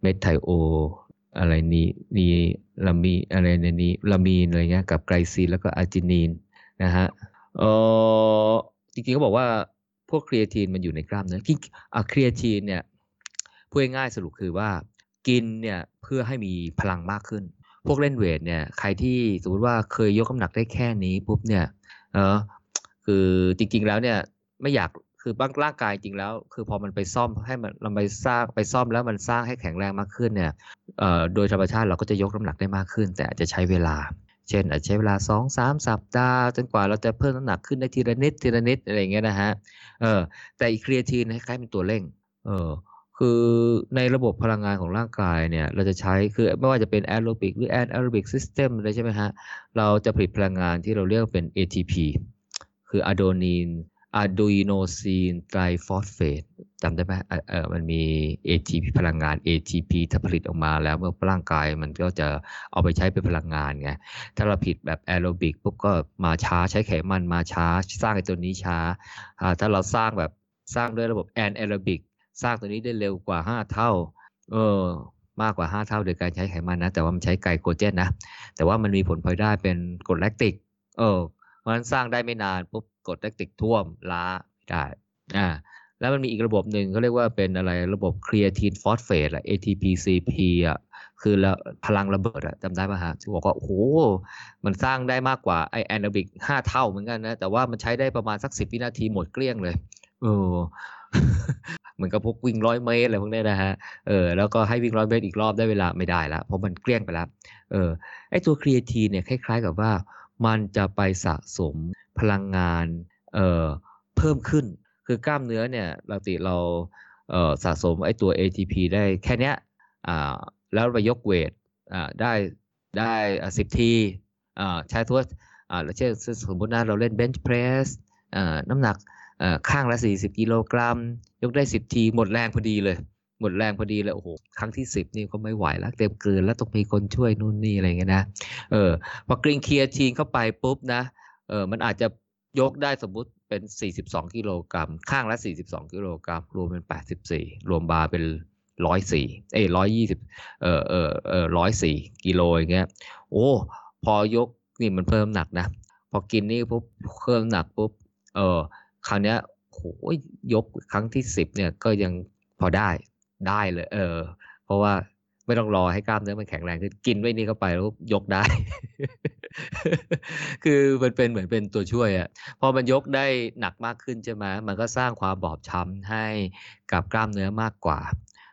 เมทไทโออะไรนี้นีลามีอะไรในนี้ลามีนอะไรเงี้ยกับ glycine แล้วก็ arginine นะฮะ จริงๆก็บอกว่าพวกครีเอทีนมันอยู่ในกล้ามเนื้อที่อะครีเอทีนเนี่ยพูดง่ายสรุปคือว่ากินเนี่ยเพื่อให้มีพลังมากขึ้น พวกเล่นเวทเนี่ยใครที่สมมติว่าเคยยกน้ำหนักได้แค่นี้ปุ๊บเนี่ยเออคือจริงๆแล้วเนี่ยไม่อยากคือบางร่างกายจริงแล้ว คือพอมันไปซ่อมให้มันเราไปสร้างไปซ่อมแล้วมันสร้างให้แข็งแรงมากขึ้นเนี่ยเอ่อโดยธรรมชาติเราก็จะยกน้ำหนักได้มากขึ้น แต่อาจจะใช้เวลา เช่นอาจจะใช้เวลาสองสามสัปดาห์จนกว่าเราจะเพิ่มน้ำหนักขึ้นได้ทีละนิดทีละนิดอะไรอย่างเงี้ยนะฮะเออแต่อีครีเอทีนคล้ายๆเป็นตัวเร่งเออคือในระบบพลังงานของร่างกายเนี่ยเราจะใช้คือไม่ว่าจะเป็นแอโรบิกหรือ anaerobic system อะไรใช่ไหมฮะเราจะผลิตพลังงานที่เราเรียกเป็น ATP คือ adenine adenosine triphosphate จำได้ไหมเออเออมันมี ATP พลังงาน ATP ถ้าผลิตออกมาแล้วเมื่อร่างกายมันก็จะเอาไปใช้เป็นพลังงานไง ถ้าเราผลิตแบบแอโรบิกปุ๊บก็มาช้าใช้ไขมันมาช้า สร้างไอ้ตัวนี้ช้าอ่าถ้าเราสร้างแบบสร้างด้วยระบบ anaerobic สร้างตัวนี้ได้เร็วกว่า 5 เท่า เออมากกว่า 5 เท่าโดยการใช้ไขมันนะ แต่ว่ามันใช้ไกลโคเจนนะ แต่ว่ามันมีผลพลอยได้เป็นกรดแลคติก เออเพราะฉะนั้นสร้างได้ไม่นานปุ๊บ กรดแลคติกท่วมล้าได้อ่าแล้วมันมีอีกระบบหนึ่งเขาเรียกว่าเป็นอะไรระบบ creatine phosphate อะ ATPCP อะคือแล้วพลังระเบิดอะจำได้ป่ะฮะที่บอกว่าโอ้โหมันสร้างได้มากกว่าไอ anaerobic ห้าเท่าเหมือนกันนะ แต่ว่ามันใช้ได้ประมาณสักสิบวินาทีหมดเกลี้ยงเลยเออเหมือนกับพวกวิ่งร้อยเมตรอะไรพวกนี้นะฮะเออแล้วก็ให้วิ่งร้อยเมตรอีกรอบได้เวลาไม่ได้แล้วเพราะมันเกลี้ยงไปแล้วเออไอตัวครีเอทีนเนี่ยคล้าย ๆ กับว่า มันจะไปสะสมพลังงานเพิ่มขึ้น คือกล้ามเนื้อเนี่ยปกติเราเสะสมไอตัว ATP ได้แค่นี้แล้วไปยกเวทได้ได้สิบทีใช้ทั่วอ่าเช่นสมมตินะเราเล่นเบนช์เพรสน้ำหนักข้างละสี่สิบกิโลกรัม ยกได้สิบทีหมดแรงพอดีเลย หมดแรงพอดีเลยโอ้โหครั้งที่สิบนี่ก็ไม่ไหวแล้วเต็มเกินแล้วต้องมีคนช่วยนู่นนี่อะไรเงี้ยนะเออพอกรีนเคลียร์ทีนเข้าไปปุ๊บนะเออมันอาจจะยกได้สมมุติเป็น 42 กิโลกรัม ข้างละ 42 กิโลกรัม รวมเป็น 84 รวมบาร์เป็น 104 เอ้ย120 เออเออเออ104 กิโลอย่างเงี้ย โอ้ พอยกนี่มันเพิ่มหนักนะ พอกินนี่ปุ๊บเพิ่มหนักปุ๊บ เออคราวเนี้ยโหยกครั้งที่ 10 เนี่ยก็ยังพอได้ ได้เลย เออ เพราะว่าไม่ต้องรอให้กล้ามเนื้อมันแข็งแรงขึ้นกินไว้นี่เข้าไปแล้วยกได้ คือมันเป็นเหมือนเป็นตัวช่วยอะพอมันยกได้หนักมากขึ้นใช่ไหมมันก็สร้างความบอบช้ำให้กับกล้ามเนื้อมากกว่า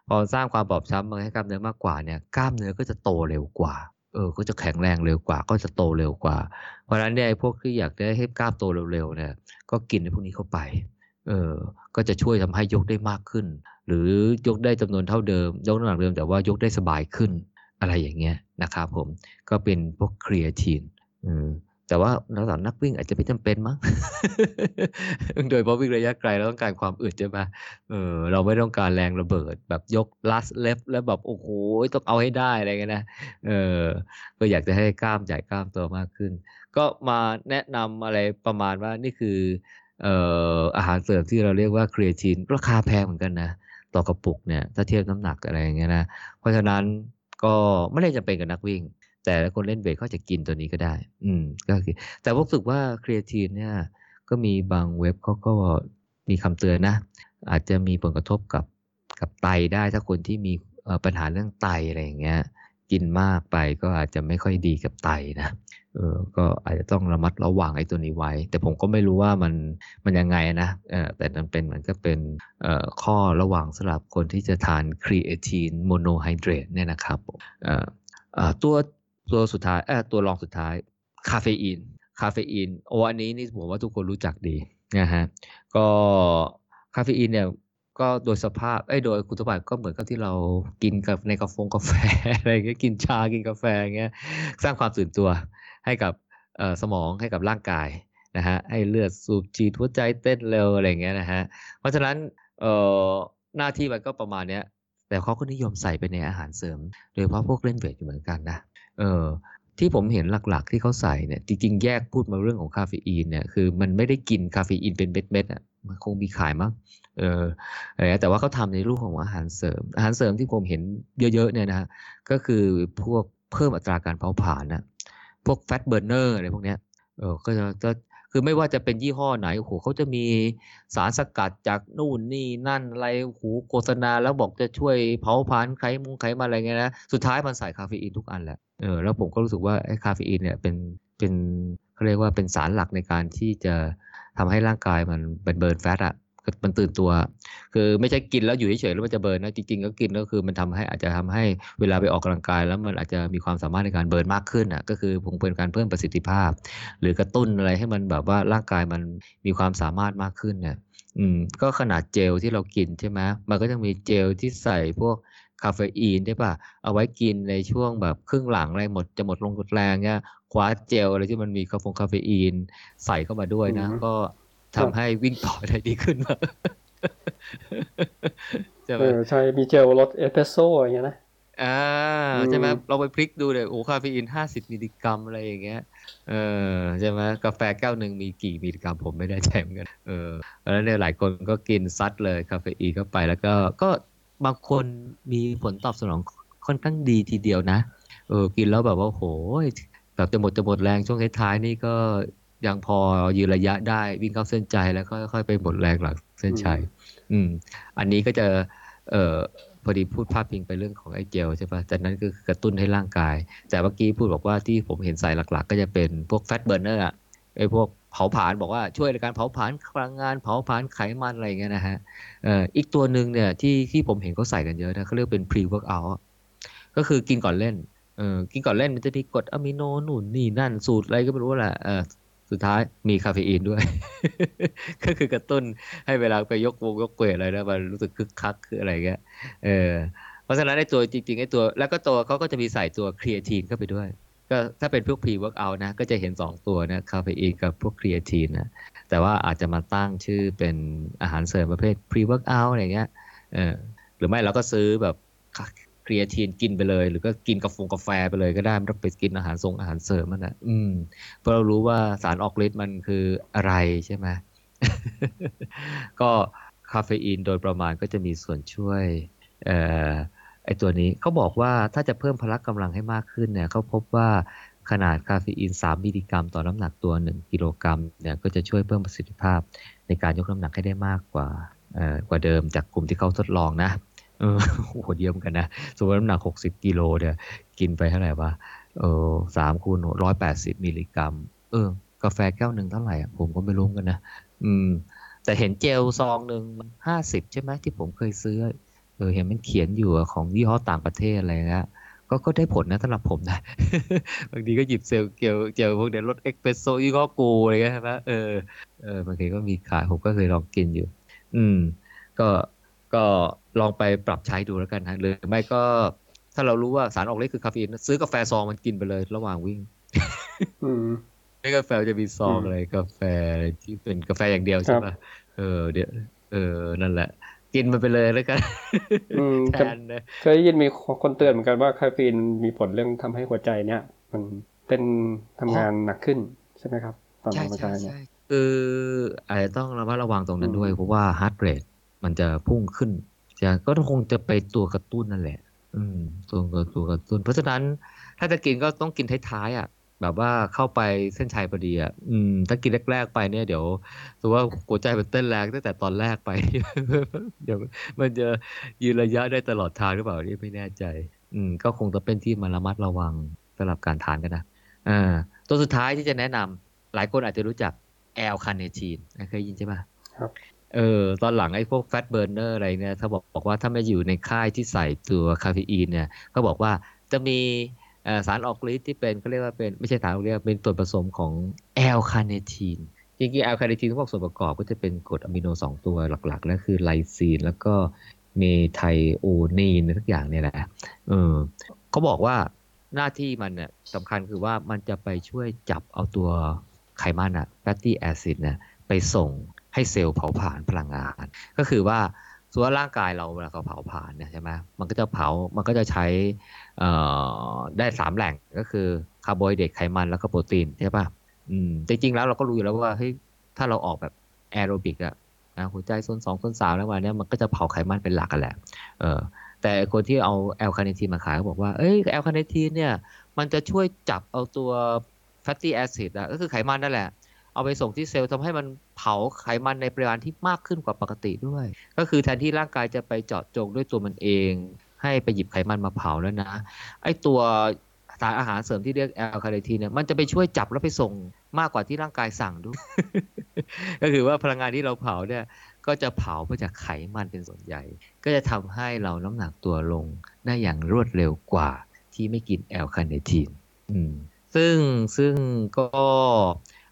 พอสร้างความบอบช้ำมาให้กล้ามเนื้อมากกว่าเนี่ยกล้ามเนื้อก็จะโตเร็วกว่า เออ ก็จะแข็งแรงเร็วกว่า ก็จะโตเร็วกว่า เพราะฉะนั้นเนี่ยไอ้พวกที่อยากได้ให้กล้ามโตเร็วๆเนี่ย ก็กินไอ้พวกนี้เข้าไป เออ ก็จะช่วยทำให้ยกได้มากขึ้น หรือยกได้จำนวนเท่าเดิม ยกน้ำหนักเดิมแต่ว่ายกได้สบายขึ้นอะไรอย่างเงี้ยนะครับผมก็เป็นพวกครีเอทีนอืมแต่ว่าสำหรับนักวิ่งอาจจะไม่จำเป็นมั้ง โดยเฉพาะวิ่งระยะไกลเราต้องการความอึดใช่ไหมเออเราไม่ต้องการแรงระเบิด แบบยก last lift แล้วแบบโอ้โหต้องเอาให้ได้อะไรเงี้ยนะ เออ ก็อยากจะให้กล้ามใหญ่กล้ามโตมากขึ้น ก็มาแนะนำอะไรประมาณว่านี่คือ เอ่ออาหารเสริมที่เราเรียกว่าครีเอทีนราคาแพงเหมือนกันนะ ต่อกระปุกเนี่ยถ้าเทียบน้ำหนักอะไรอย่างเงี้ยนะ เพราะฉะนั้นก็ไม่ได้จำเป็นกับนักวิ่ง แต่คนเล่นเวทเขาจะกินตัวนี้ก็ได้ อืมก็คือแต่รู้สึกว่าครีเอทีนเนี่ยก็มีบางเว็บเขาก็มีคำเตือนนะ อาจจะมีผลกระทบกับกับไตได้ถ้าคนที่มีปัญหาเรื่องไตอะไรอย่างเงี้ยกินมากไปก็อาจจะไม่ค่อยดีกับไตนะ เออก็อาจจะต้องระมัดระวังไอ้ตัวนี้ไว้ แต่ผมก็ไม่รู้ว่ามันมันยังไงนะเออแต่มันเป็นมันก็เป็นเอ่อข้อระวังสำหรับคนที่จะทาน creatine monohydrate เนี่ยนะครับเอ่อเอ่อตัวตัวสุดท้ายเออตัวรองสุดท้ายคาเฟอีนคาเฟอีนโอ้อันนี้นี่ผมว่าทุกคนรู้จักดีนะฮะก็คาเฟอีนเนี่ยก็โดยสภาพเอ้โดยคุณสมบัติก็เหมือนกับที่เรากินกับในกาแฟกาแฟอะไรเงี้ยกินชากินกาแฟเงี้ยสร้างความตื่นตัว ให้กับสมองให้กับร่างกายนะฮะให้เลือดสูบฉีดหัวใจเต้นเร็วอะไรเงี้ยนะฮะเพราะฉะนั้นหน้าที่มันก็ประมาณเนี้ยแต่เขาก็นิยมใส่ไปในอาหารเสริม โดยเฉพาะพวกเล่นเวทอยู่เหมือนกันนะเออที่ผมเห็นหลักๆ ที่เขาใส่เนี่ยจริงๆ แยกพูดมาเรื่องของคาเฟอีนเนี่ยคือมันไม่ได้กินคาเฟอีนเป็นเม็ดๆอะมันคงมีขายมั้งเอออะไรแต่ว่าเขาทำในรูปของอาหารเสริม อาหารเสริมที่ผมเห็นเยอะๆเนี่ยนะฮะก็คือพวกเพิ่มอัตราการเผาผลาญนะ พวก fat burner อะไรพวกเนี้ยเออก็จะคือไม่ว่าจะเป็นยี่ห้อไหนโอ้โหเขาจะมีสารสกัดจากนู่นนี่นั่นอะไรโอ้โหโฆษณาแล้วบอกจะช่วยเผาผลาญไขมุงไขมันอะไรเงี้ยนะสุดท้ายมันใส่คาเฟอีนทุกอันแหละเออแล้วผมก็รู้สึกว่าไอ้คาเฟอีนเนี่ยเป็นเป็นเขาเรียกว่าเป็นสารหลักในการที่จะทำให้ร่างกายมันเป็น burn fat อะ มันตื่นตัว คือไม่ใช่กินแล้วอยู่เฉยๆแล้วมันจะเบิร์นนะจริงๆก็กินก็คือมันทำให้อาจจะทำให้เวลาไปออกกำลังกาย แล้วมันอาจจะมีความสามารถในการเบิร์นมากขึ้นอะก็คือคงเป็นการเพิ่มประสิทธิภาพ หรือกระตุ้นอะไรให้มันแบบว่าร่างกายมันมีความสามารถมากขึ้นเนี่ยอืมก็ขนาดเจลที่เรากินใช่ไหมมันก็จะมีเจลที่ใส่พวกคาเฟอีนใช่ป่ะ เอาไว้กินในช่วงแบบครึ่งหลังอะไรหมดจะหมดลงหมดแรงเนี่ยคว้าเจลอะไรที่มันมีคาเฟงคาเฟอีนใส่เข้ามาด้วยนะอืมก็ ทำให้วิ่งต่อได้ดีขึ้นมากใช่ไหมเออใช่มีเจลรสเอสเปรสโซ่อย่างเงี้ยนะอ่าอืมใช่ไหมเราไปพลิกดูเลยโอ้คาเฟอีนห้าสิบมิลลิกรัมอะไรอย่างเงี้ยเออใช่ไหมกาแฟแก้วหนึ่งมีกี่มิลลิกรัมผมไม่แน่ใจเหมือนกันเออแล้วเนี่ยหลายคนก็กินซัดเลยคาเฟอีนเข้าไปแล้วก็ก็บางคนมีผลตอบสนองค่อนข้างดีทีเดียวนะเออกินแล้วแบบว่าโหยแบบจะหมดจะหมดแรงช่วงท้ายๆนี่ก็ ยังพอยืนระยะได้วิ่งเข้าเส้นใจแล้วก็ค่อยๆไปหมดแรงหลังเส้นชัยอืม อันนี้ก็จะเอ่อพอดีพูดพาดพิงไปเรื่องของไอ้เจลใช่ปะจากนั้นก็คือกระตุ้นให้ร่างกาย แต่เมื่อกี้พูดบอกว่าที่ผมเห็นใส่หลักๆ ก็จะเป็นพวกแฟตเบ r ร์เนอร์อะไอ้พวกเผาผลาญบอกว่าช่วยในการเผาผลาญพลังงานเผาผลาญไขมันอะไรอย่างเงี้ยนะฮะเอ่ออีกตัวหนึ่งเนี่ยที่ที่ผมเห็นเขาใส่กันเยอะนะเขาเรียกเป็น pre workout ก็คือกินก่อนเล่นเออกินก่อนเล่นมันจะมีกรดอะมิโนนู่นนี่นั่นสูตรอะไรก็ไม่รู้แหละเออ สุดท้ายมีคาเฟอีนด้วย ก็คือกระตุ้นให้เวลาไปยกวงยก weight อะไรนะมันรู้สึกคึกคักคืออะไรเงี้ยเออเพราะฉะนั้นไอ้ตัวจริงๆไอ้ตัว แล้วก็ตัวเขาก็จะมีใส่ตัวครีเอทีนเข้าไปด้วย ก็ถ้าเป็นพวก pre-workout นะ ก็จะเห็นสองตัวนะคาเฟอีนกับพวกครีเอทีนนะแต่ว่าอาจจะมาตั้งชื่อเป็นอาหารเสริมประเภท pre-workout อะไรเงี้ยเออหรือไม่เราก็ซื้อแบบ ครีเอทีนกินไปเลย หรือก็กินกาแฟกาแฟไปเลยก็ได้ไม่ต้องไปกินอาหารทรงอาหารเสริมมันนะอืมเพราะเรารู้ว่าสารออกฤทธิ์มันคืออะไรใช่ไหมก็คาเฟอีนโดยประมาณก็จะมีส่วนช่วยเอ่อไอตัวนี้เขาบอกว่าถ้าจะเพิ่มพละกำลังให้มากขึ้นเนี่ยเขาพบว่าขนาดคาเฟอีน 3 มิลลิกรัม ต่อน้ำหนักตัว 1 กิโลกรัมเนี่ยก็จะช่วยเพิ่มประสิทธิภาพในการยกน้ำหนักให้ได้มากกว่ากว่าเดิมจากกลุ่มที่เขาทดลองนะ เออโหดเยี่ยมกันนะ สมมติน้ำหนัก60กิโลเนี่ยกินไปเท่าไหร่วะเออสามคูณร้อยแปดสิบมิลลิกรัม เออ กาแฟแก้วหนึ่งเท่าไหร่อะผมก็ไม่รู้กันนะ อืม แต่เห็นเจลซองหนึ่งห้าสิบใช่ไหมที่ผมเคยซื้อ เออ เห็นมันเขียนอยู่ของยี่ห้อต่างประเทศอะไรเงี้ยก็ก็ได้ผลนะสำหรับผมนะ บางทีก็หยิบเซลเกลเจลพวกเนี้ยรสเอ็กเพรสโซยี่ห้อกูอะไรเงี้ยใช่ไหมเออเออบางทีก็มีขายผมก็เคยลองกินอยู่ อืม ก็ก็ ลองไปปรับใช้ดูแล้วกันนะหรือไม่ก็ถ้าเรารู้ว่าสารออกฤทธิ์คือคาเฟอีนซื้อกาแฟซองมันกินไปเลยระหว่างวิ่งอืมไม่กาแฟจะมีซองอืมอะไรกาแฟที่เป็นกาแฟอย่างเดียวใช่ปะเออเดี๋ยวเออนั่นแหละ กินมันไปเลยแล้วกันอืมแทจะนนะเคยได้ยินมีคนเตือนเหมือนกันว่าคาเฟอีนมีผลเรื่องทำให้หัวใจเนี่ย มันเป็นทำงานหนักขึ้นใช่ไหมครับ ตอนอใช่อกกำลังใช่กายเนี่ยใช่คืออาจจะต้องระมัดระวังตรงนั้นด้วยอืมเพราะว่าฮาร์ดเรทมันจะพุ่งขึ้น จะก็คงจะไปตัวกระตุ้นนั่นแหละ อืมตัวตัวกระตุ้น เพราะฉะนั้นถ้าจะกินก็ต้องกินท้ายๆอะแบบว่าเข้าไปเส้นชัยพอดีอะ อืม ถ้ากินแรก ๆ ไปเนี่ยเดี๋ยวสมมติว่าหัวใจมันเต้นแรงตั้งแต่ตอนแรกไป เดี๋ยวมันจะยืนระยะได้ตลอดทางหรือเปล่านี่ไม่แน่ใจ อืม ก็คงจะเป็นที่มาระมัดระวังสำหรับการทานกันนะอ่าตัวสุดท้ายที่จะแนะนำหลายคนอาจจะรู้จัก L-carnitine เคยยินใช่ปะครับ เออตอนหลังไอ้พวกแฟตเบ r ร์เนอร์อะไรเนี่ยถ้าบอกบอกว่าถ้าไม่อยู่ในค่ายที่ใส่ตัวคาเฟอีนเนี่ยก็บอกว่าจะมีสารออกฤทธิ์ที่เป็นเขาเรียกว่าเป็นไม่ใช่สารออกฤทธิ์เป็นส่วนผสมของ L-carnitine จริงๆ L-carnitine พวกส่วนประกอบก็จะเป็นกรดอะมิโนสองตัวหลักๆนั่นคือไลซีนแล้วก็เมไทโอนีนทุกอย่างเนี่ยแหละเออเขาบอกว่าหน้าที่มันเนี่ยสำคัญคือว่ามันจะไปช่วยจับเอาตัวไขมันอะ fatty acid เนี่ยไปส่ง ให้เซลล์เผาผลาญพลังงาน ก็คือว่าส่วนร่างกายเราเวลาเขาเผาผลาญเนี่ยใช่ไหมมันก็จะเผา มันก็จะใช้ได้สามแหล่งก็คือคาร์โบไฮเดรตไขมันแล้วก็โปรตีนใช่ป่ะอืมจริงๆแล้วเราก็รู้อยู่แล้วว่าเฮ้ยถ้าเราออกแบบแอโรบิกอะนะหัวใจโซนสองโซนสามแล้วมาเนี้ยมันก็จะเผาไขมันเป็นหลักกันแหละเออแต่คนที่เอา L-carnitine มาขายเขาบอกว่าเอ้ย L-carnitine เนี่ยมันจะช่วยจับเอาตัว fatty acid อะก็คือไขมันนั่นแหละ เอาไปส่งที่เซลล์ทำให้มันเผาไขมันในปริมาณที่มากขึ้นกว่าปกติด้วย ก็คือแทนที่ร่างกายจะไปเจาะจงด้วยตัวมันเอง ให้ไปหยิบไขมันมาเผาแล้วนะไอตัวสารอาหารเสริมที่เรียก L-carnitine เนี่ยมันจะไปช่วยจับแล้วไปส่งมากกว่าที่ร่างกายสั่งด้วย ก็คือว่าพลังงานที่เราเผาเนี่ยก็จะเผามาจากไขมันเป็นส่วนใหญ่ ก็จะทำให้เราน้ำหนักตัวลงได้อย่างรวดเร็วกว่าที่ไม่กินแอลคาเนทีนซึ่งซึ่งก็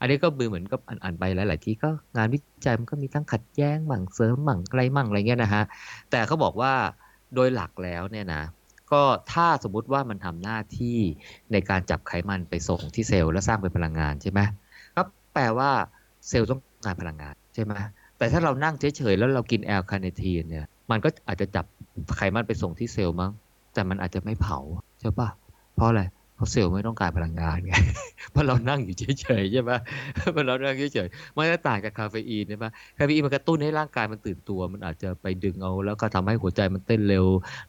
อันนี้ก็มือเหมือนกับอ่านๆไปหลาย ๆ ที่ก็งานวิจัยมันก็มีทั้งขัดแย้งมั่งเสริมมั่งอะไรมั่งอะไรเงี้ยนะฮะแต่เขาบอกว่าโดยหลักแล้วเนี่ยนะก็ถ้าสมมุติว่ามันทำหน้าที่ในการจับไขมันไปส่งที่เซลล์และสร้างเป็นพลังงานใช่ไหมก็แปลว่าเซลล์ต้องการพลังงานใช่ไหมแต่ถ้าเรานั่งเฉย ๆ แล้วเรากิน L-carnitine เนี่ยมันก็อาจจะจับไขมันไปส่งที่เซลล์มั้งแต่มันอาจจะไม่เผาใช่ปะเพราะอะไร เพราะเซลล์ไม่ต้องการพลังงานไงเพราะเรานั่งอยู่เฉยๆใช่ไหมเพราะเรานั่งเฉยๆมันก็ต่างจากคาเฟอีนใช่ไหมคาเฟอีนมันกระตุ้นให้ร่างกายมันตื่นตัว มันอาจจะไปดึงเอา แล้วก็ทำให้หัวใจมันเต้นเร็ว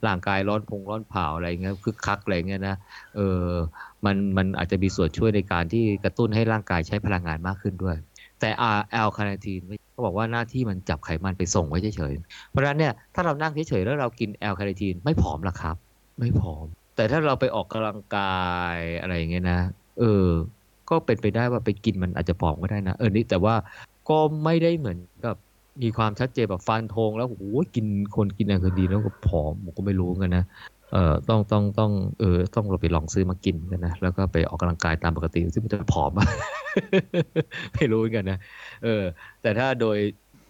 ร่างกายร้อนพงร้อนเผาอะไรเงี้ยคึกคักอะไรเงี้ยนะเออมันมันอาจจะมีส่วนช่วยในการที่กระตุ้นให้ร่างกายใช้พลังงานมากขึ้นด้วย แต่ L-carnitine เขาบอกว่าหน้าที่มันจับไขมันไปส่งไว้เฉยๆเพราะฉะนั้นเนี่ยถ้าเรานั่งเฉยๆแล้วเรากิน L-carnitine ไม่ผอมหรอกครับ ไม่ผอม แต่ถ้าเราไปออกกำลังกายอะไรอย่างเงี้ยนะ เออ ก็เป็นไปได้ว่าไปกินมันอาจจะผอมก็ได้นะ เออ นี่แต่ว่าก็ไม่ได้เหมือนกับมีความชัดเจนแบบฟันธงแล้วโอ้โหกินคนกินอลคาเนทีแล้วก็ผอมผมก็ไม่รู้กันนะ เออต้องต้องต้องเออต้องเราไปลองซื้อมากินกันนะ แล้วก็ไปออกกำลังกายตามปกติซึ่งมันจะผอมไม่รู้กันนะ เออ แต่ถ้าโดย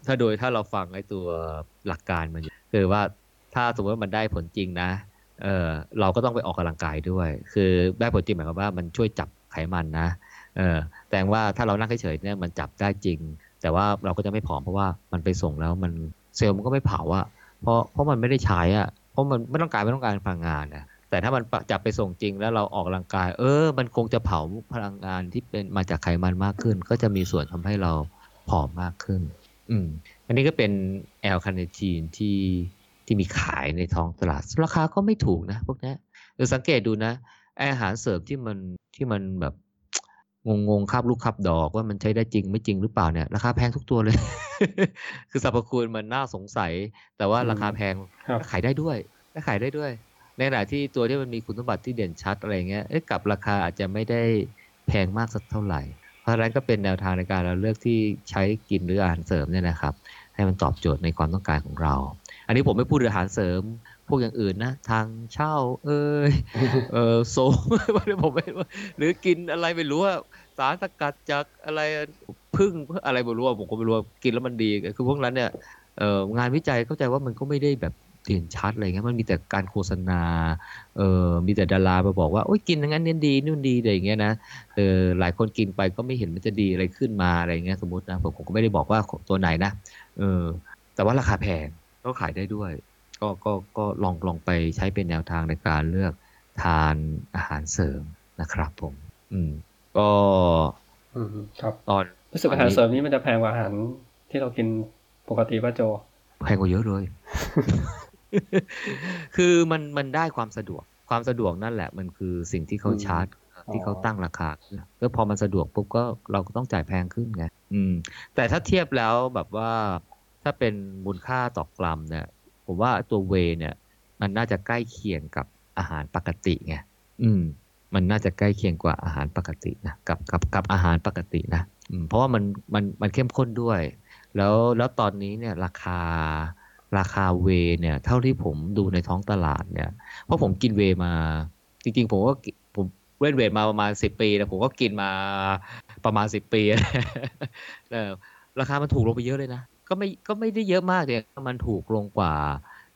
ถ้าโดยถ้าเราฟังไอ้ตัวหลักการมันคือว่าถ้าสมมติว่ามันได้ผลจริงนะ เออเราก็ต้องไปออกกำลังกายด้วย คือได้ผลจริงหมายความว่ามันช่วยจับไขมันนะเออแต่ว่าถ้าเรานั่งเฉยๆเนี่ยมันจับได้จริง แต่ว่าเราก็จะไม่ผอมเพราะว่ามันไปส่งแล้วมันเซลล์มันก็ไม่เผาอะเพราะเพราะมันไม่ได้ใช้อะเพราะมันไม่ต้องการไม่ต้องการพลังงานนะแต่ถ้ามันจับไปส่งจริงแล้วเราออกกำลังกาย เออ มันคงจะเผาพลังงานที่เป็นมาจากไขมันมากขึ้น ก็จะมีส่วนทำให้เราผอมมากขึ้น อืม อันนี้ก็เป็นแอลคาเนทีนที่ ที่มีขายในท้องตลาด ราคาก็ไม่ถูกนะพวกนี้เออสังเกตดูนะอาหารเสริมที่มันที่มันแบบงงงๆคาบลูกคาบดอกว่ามันใช้ได้จริงไม่จริงหรือเปล่าเนี่ยราคาแพงทุกตัวเลย คือสรรพคุณมันน่าสงสัย แต่ว่าราคาแพงครับขายได้ด้วยและขายได้ด้วย ในขณะที่ตัวที่มันมีคุณสมบัติที่เด่นชัดอะไรเงี้ยเอ๊ะกับราคาอาจจะไม่ได้แพงมากสักเท่าไหร่ เพราะฉะนั้นก็เป็นแนวทางในการเราเลือกที่ใช้กินหรืออาหารเสริมเนี่ยนะครับ ให้มันตอบโจทย์ในความต้องการของเรา อันนี้ผมไม่พูดถึงอาหารเสริม พวกอย่างอื่นนะ ทางเช่า เอ้ยเออโซมผมไม่รู้หรือกินอะไรไม่รู้ว่าสารสกัดจากอะไรพึ่งอะไรไม่รู้อะผมก็ไม่รู้ว่ากินแล้วมันดีคือพวกนั้นเนี่ยเอ่องานวิจัยเข้าใจว่ามันก็ไม่ได้แบบเด่นชัดอะไรเงี้ยมันมีแต่การโฆษณาเออมีแต่ดารามาบอกว่าโอ้ยกินอย่างนั้นเนี่ยดีนู่นดีอะไรอย่างเงี้ยนะเออหลายคนกินไปก็ไม่เห็นมันจะดีอะไรขึ้นมาอะไรเงี้ยสมมตินะผมผมก็ไม่ได้บอกว่าตัวไหนนะ เออแต่ว่าราคาแพงก็ขายได้ด้วย ก็ก็ก็ลองลองไปใช้เป็นแนวทางในการเลือกทานอาหารเสริมนะครับผม อืม ก็อืมครับตอนรู้สึกอาหารเสริมนี้มันจะแพงกว่าอาหารที่เรากินปกติป่ะโจแพงกว่าเยอะเลย คือมันมันได้ความสะดวก ความสะดวกนั่นแหละ มันคือสิ่งที่เขาอืมชาร์จที่เขาอ๋อตั้งราคาก็พอมันสะดวกปุ๊บก็เราก็ต้องจ่ายแพงขึ้นไง อืม แต่ถ้าเทียบแล้วแบบว่าถ้าเป็นมูลค่าต่อกรัมเนี่ย ผมว่าตัวเวเนี่ย มันน่าจะใกล้เคียงกับอาหารปกติไงอืม มันน่าจะใกล้เคียงกว่าอาหารปกตินะกับกับกับอาหารปกตินะอืมเพราะว่ามันมันมันเข้มข้นด้วย แล้วแล้วตอนนี้เนี่ยราคาราคาเวเนี่ย เท่าที่ผมดูในท้องตลาดเนี่ย เพราะผมกินเวมา จริงๆ ผมก็ผมเว้นเวทมาประมาณสิบปีแล้วผมก็กินมา ประมาณสิบปีเออราคามันถูกลงไปเยอะเลยนะ ก็ไม่ก็ไม่ได้เยอะมากแต่มันถูกลงกว่า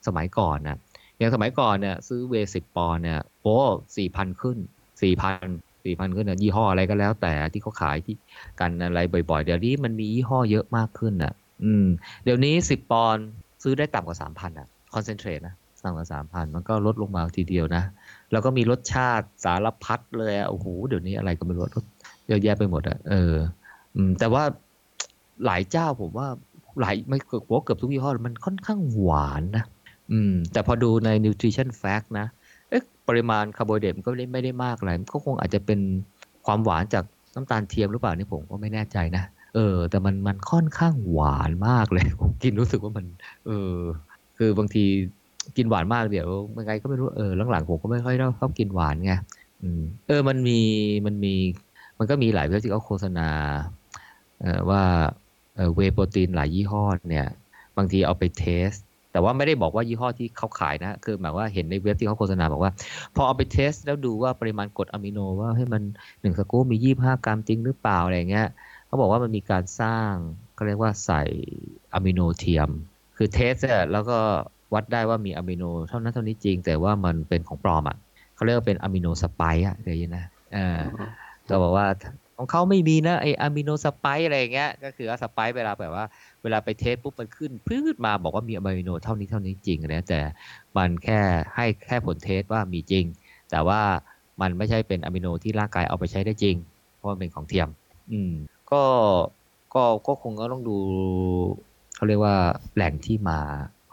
สมัยก่อนนะอย่างสมัยก่อนเนี่ยซื้อเวสิบปอนเนี่ยโอ้สี่พันขึ้นสี่พันสี่พันขึ้นนะยี่ห้ออะไรก็แล้ว แต่ที่เขาขายที่กันอะไรบ่อยๆ เดี๋ยวนี้มันมียี่ห้อเยอะมากขึ้นอะ อืม เดี๋ยวนี้สิบปอนซื้อได้ต่ำกว่าสามพันอะ concentrate นะต่ำกว่าสามพันมันก็ลดลงมาทีเดียวนะ แล้วก็มีรสชาติสารพัดเลยอะโอ้โหเดี๋ยวนี้อะไรก็ไม่รู้รส เยอะแยะไปหมดอะเออแต่ว่าหลายเจ้าผมว่าหลายไม่เกือบว่าเกือบทุกยี่ห้อมันค่อนข้างหวานนะอืม แต่พอดูใน nutrition fact นะเอ๊ะปริมาณคาร์โบไฮเดรตมันก็ไม่ได้มากอะไรก็คงอาจจะเป็นความหวานจากน้ำตาลเทียมหรือเปล่านี่ผมก็ไม่แน่ใจนะเออ แต่มันมันค่อนข้างหวานมากเลย ผมกินรู้สึกว่ามัน เออ คือบางทีกินหวานมากเดี๋ยวยังไงก็ไม่รู้เออหลังๆผมก็ไม่ค่อยชอบกินหวานไงอืมเออมันมีมันมี มันก็มีหลายเว็บที่เขาโฆษณาว่าเวโปรตีนหลายยี่ห้อเนี่ย บางทีเอาไปเทส แต่ว่าไม่ได้บอกว่ายี่ห้อที่เขาขายนะ คือหมายว่าเห็นในเว็บที่เขาโฆษณาบอกว่า พอเอาไปเทส แล้วดูว่าปริมาณกรดอะมิโนว่าให้มันหนึ่งสกู๊ปมียี่ห้ากรัมจริงหรือเปล่าอะไรเงี้ยเขาบอกว่ามันมีการสร้างก็เรียกว่าใส่อะมิโนเทียม คือ test แล้วก็วัดได้ว่ามีอะมิโนเท่านั้นเท่านี้จริง แต่ว่ามันเป็นของปลอมอะเขาเรียกว่าเป็น amino spike อะเคยได้ยินนะเออ ก็บอกว่าของเขาไม่มีนะไอ amino spike อะไรอย่างเงี้ยก็คือว่า spike เวลาแบบว่า เวลาไป test ปุ๊บมันขึ้นพืดมาบอกว่ามีอะมิโนเท่านี้เท่านี้จริงนะแต่มันแค่ให้แค่ผลเทสว่ามีจริง แต่ว่ามันไม่ใช่เป็นอะมิโนที่ร่างกายเอาไปใช้ได้จริง เพราะมันเป็นของเทียม อืม ก็ก็ก็คงก็ต้องดูเขาเรียกว่าแหล่งที่มา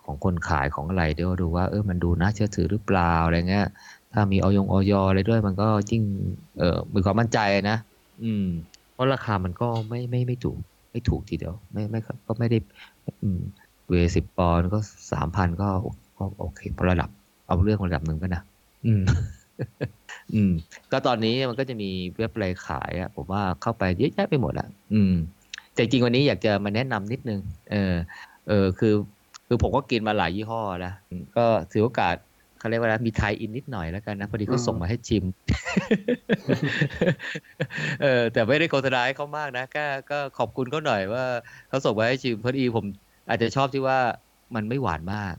ของคนขายของอะไรเดี๋ยวดูว่าเออมันดูน่าเชื่อถือหรือเปล่าอะไรเงี้ย ถ้ามีออยงออยอะไรด้วยมันก็ยิ่งเออมีความมั่นใจนะ อืม เพราะราคามันก็ไม่ไม่ไม่ถูก ไม่ถูกทีเดียว ไม่ไม่ก็ไม่ได้ อืมเวสิบปอนก็สามพันก็ก็โอเคพอระดับเอาเรื่องระดับหนึ่งก็นะอืม อืม ก็ตอนนี้มันก็จะมีเว็บไรขายอะผมว่าเข้าไปเยอะแยะไปหมดอะอืม แต่จริงวันนี้อยากจะมาแนะนำนิดนึง เออ เออคือ คือผมก็กินมาหลายยี่ห้อนะก็ถือโอกาส เขาเรียกว่าอะไรมีไทยอินนิดหน่อยแล้วกันนะ พอดีเขาส่งมาให้ชิม เออแต่ไม่ได้โฆษณาให้เขามากนะก็ก็ขอบคุณเขาหน่อยว่าเขาส่งมาให้ชิมพอดีผมอาจจะชอบที่ว่ามันไม่หวานมาก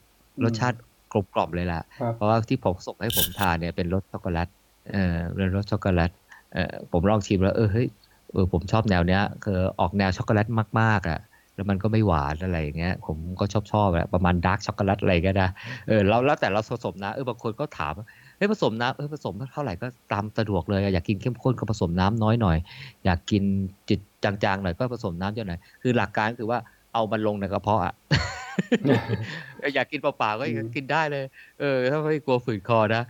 รสชาติกลมกล่อมเลยล่ะครับเพราะว่าที่ผมส่งให้ผมทานเนี่ยเป็นรสช็อกโกแลตเออเป็นรสช็อกโกแลตเออผมลองชิมแล้วเออเฮ้ยเออผมชอบแนวเนี้ยคือออกแนวช็อกโกแลตมากๆอะ แล้วมันก็ไม่หวานอะไรอย่างเงี้ย ผมก็ชอบชอบแหละประมาณดาร์กช็อกโกแลตอะไรก็ได้เออแล้วแล้วแต่เราผสมนะเออบางคนก็ถามเฮ้ยผสมน้ำเออผสมเท่าไหร่ก็ตามสะดวกเลย อยากกินเข้มข้นก็ผสมน้ำน้อยหน่อย อยากกินจิตจางๆหน่อยก็ผสมน้ำเยอะหน่อยคือหลักการคือว่าเอามันลงในกระเพาะอะอยากกินเปล่าๆก็กินได้เลย เออ ถ้าไม่กลัวฝืนคอนะ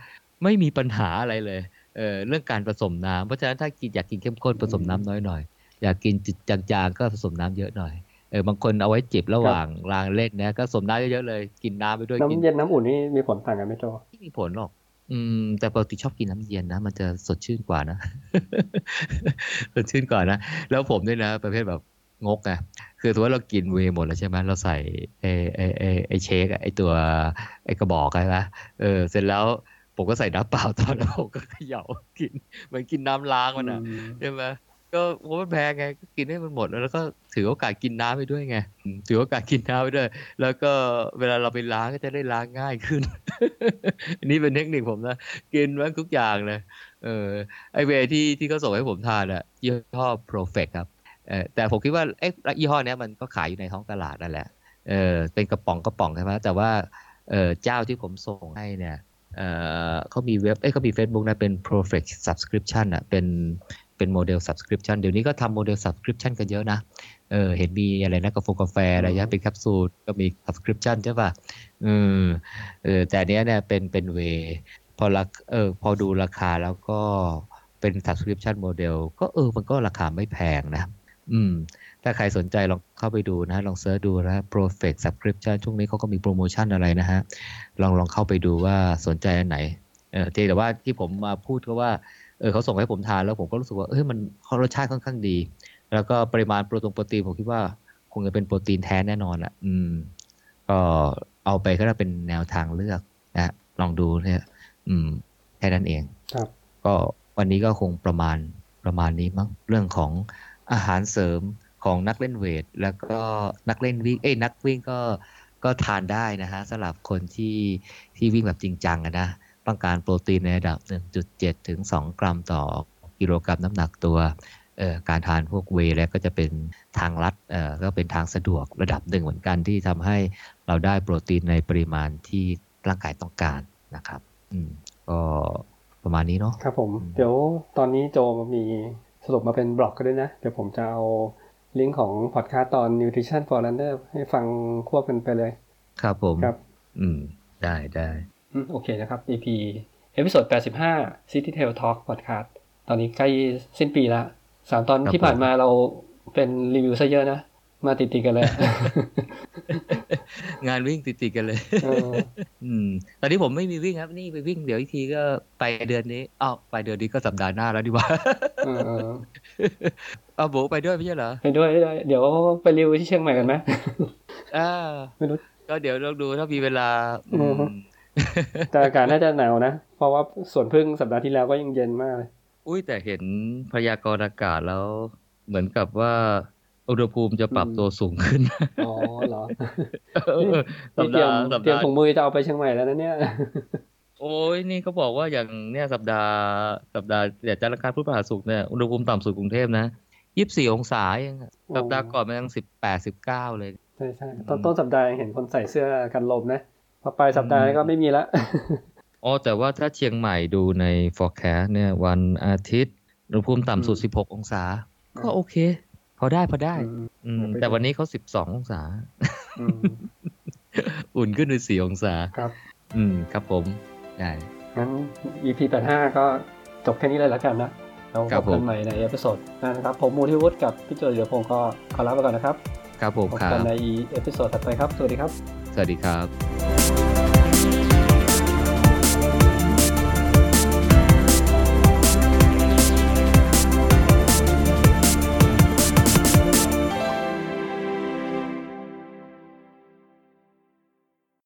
ไม่มีปัญหาอะไรเลยเออเรื่องการผสมน้ำเพราะฉะนั้นถ้ากินอยากกินเข้มข้นผสมน้ำน้อยหน่อยอยากกินจิตจางๆก็ผสมน้ำเยอะหน่อย เออบางคนเอาไว้จิบระหว่างรางเล่นนะก็ผสมน้ำเยอะๆเลยกินน้ำไปด้วยกินน้ำเย็นน้ำอุ่นนี่มีผลต่างกันไหมโจไม่มีผลหรอก อืม แต่ปกติชอบกินน้ำเย็นนะมันจะสดชื่นกว่านะสดชื่นกว่านะแล้วผมด้วยนะประเภทแบบงกไงคือถือว่าเรากินเวย์หมดแล้วใช่ไหมเราใส่ไอ้ไอ้ไอ้ไอ้เชคอะไอ้ตัวไอ้กระบอกใช่ไหมเออเสร็จแล้วผมก็ใส่น้ำเปล่าตอนแล้วผมก็เขย่ากินเหมือนกินน้ำล้างมันอะใช่ไหม ก็โอ้มันแพงไงก็กินให้มันหมดแล้วก็ถือโอกาสกินน้ำไปด้วยไงถือโอกาสกินน้ำไปด้วย แล้วก็เวลาเราไปล้างก็จะได้ล้างง่ายขึ้น อันนี้เป็นเทคนิคผมนะกินแม่งทุกอย่างเลยเออไอเวย์ที่ที่เขาส่งให้ผมทานอะยี่ห้อ Profect ครับเออแต่ผมคิดว่าเอ๊ะยี่ห้อเนี้ยมันก็ขายอยู่ในท้องตลาดนั่นแหละเออเป็นกระป๋องกระป๋องใช่ไหมแต่ว่าเออเจ้าที่ผมส่งให้เนี่ยเออเขามีเว็บเอ้เขามี Facebook นะเป็น Profect Subscription อะเป็น เป็นโมเดล Subscription เดี๋ยวนี้ก็ทำโมเดล Subscription กันเยอะนะเออเห็นมีอะไรนะกาแฟกาแฟอะไรเงี้ยเป็นแคปซูลก็มี Subscription ใช่ป่ะเออเออแต่อันเนี้ยเนี่ยเป็นเป็นเวพอราเออพอดูราคาแล้วก็เป็น Subscription Model ก็เออมันก็ราคาไม่แพงนะ อืม ถ้าใครสนใจลองเข้าไปดูนะ ลอง search ดูนะ Perfect Subscription ช่วงนี้เขาก็มีโปรโมชั่นอะไรนะฮะ ลองลองเข้าไปดูว่าสนใจอันไหน เออแต่ว่าที่ผมมาพูดก็ว่า เออเขาส่งให้ผมทานแล้วผมก็รู้สึกว่าเออมันรสชาติค่อนข้างดี แล้วก็ปริมาณโปรตีนโปรตีนผมคิดว่าคงจะเป็นโปรตีนแท้แน่นอนอะ อืม ก็เอาไปก็ได้เป็นแนวทางเลือกนะลองดูเนี่ย อืมแค่นั้นเอง ครับ ก็วันนี้ก็คงประมาณประมาณนี้มั้งเรื่องของอาหารเสริมของนักเล่นเวท แล้วก็นักเล่นวิ่งเอ้ยนักวิ่งก็ก็ทานได้นะฮะสำหรับคนที่ที่วิ่งแบบจริงจังอะนะ ต้องการโปรตีนในระดับ 1.7 ถึง 2 กรัมต่อกิโลกรัมน้ำหนักตัวเอ่อการทานพวกเวย์แล้วก็จะเป็นทางลัดเอ่อก็เป็นทางสะดวกระดับหนึ่งเหมือนกันที่ทำให้เราได้โปรตีนในปริมาณที่ร่างกายต้องการนะครับอืมก็ประมาณนี้เนาะครับผมอืมเดี๋ยวตอนนี้โจมีสรุปมาเป็นบล็อกก็ด้วยนะ เดี๋ยวผมจะเอาลิงก์ของพอดคาสต์ตอน Nutrition for Runner ให้ฟังควบกันไปเลย ครับผมครับ อืม ได้ได้อืม โอเคนะครับ EP episode 85 City Trail Talk Podcast ตอนนี้ใกล้สิ้นปีละสามตอนที่ผ่านมาเราเป็นรีวิวซะเยอะนะ มาติดๆกันเลย งานวิ่งติดๆกันเลยเอออืมตอนนี้ผมไม่มีวิ่งครับ นี่ไปวิ่งเดี๋ยวอีกทีก็ไปเดือนนี้อ้าวไปเดือนนี้ก็สัปดาห์หน้าแล้วดีกว่าเออเออเอาโบไปด้วยไม่ใช่เหรอไปด้วยไปด้วยเดี๋ยวไปรีวิวที่เชียงใหม่กันไหมอ่าไม่รู้ก็เดี๋ยวลองดูถ้ามีเวลาอือฮึอืม แต่อากาศน่าจะหนาวนะ เพราะว่าสวนพึ่งสัปดาห์ที่แล้วก็ยังเย็นมากเลย อุ้ยแต่เห็นพยากรณ์อากาศแล้ว เหมือนกับว่าอุณหภูมิจะปรับอืมตัวสูงขึ้น อ๋อเหรอเออสัปนี่เตรียดามห์สัปเตรียมดาห์ถุงมือจะเอาไปเชียงใหม่แล้วนะเนี่ย โอ้ยนี่เขาบอกว่าอย่างเนี่ยสัปดาห์สัปดาห์เดี๋ยวจันทร์อังคารพุธพฤหัสศุกร์เนี่ยอุณหภูมิต่ำสุดกรุงเทพนะยี่สิบสี่องศาเองอะโอ้สัปดาห์ก่อนมันยังสิบแปดสิบเก้าเลย ใช่ใช่ต้นต้นสัปดาห์ยังเห็นคนใส่เสื้อกันลมนะ พอปลายสัปดาห์ก็ไม่มีละอ๋อแต่ว่าถ้าเชียงใหม่ดูใน forecast เนี่ย วันอาทิตย์อุณหภูมิต่ำสุดอืมสิบหกองศา ก็โอเค พอได้พอได้ อืมอืมเอาไปแต่วันนี้เขาสิบสององศาอืมอุ่นขึ้นไปสี่องศาครับ อืม ครับผม ได้งั้น EP 85 ก็จบแค่นี้เลยแล้วกันนะเราครับผมพบกันใหม่ใน episode หน้านะครับ ผมมูทิวุฒิกับพี่โจเดียวพงศ์ก็ขอลาไปก่อนนะครับ ครับผมครับพบกันใน episode ถัดไปครับ สวัสดีครับ สวัสดีครับ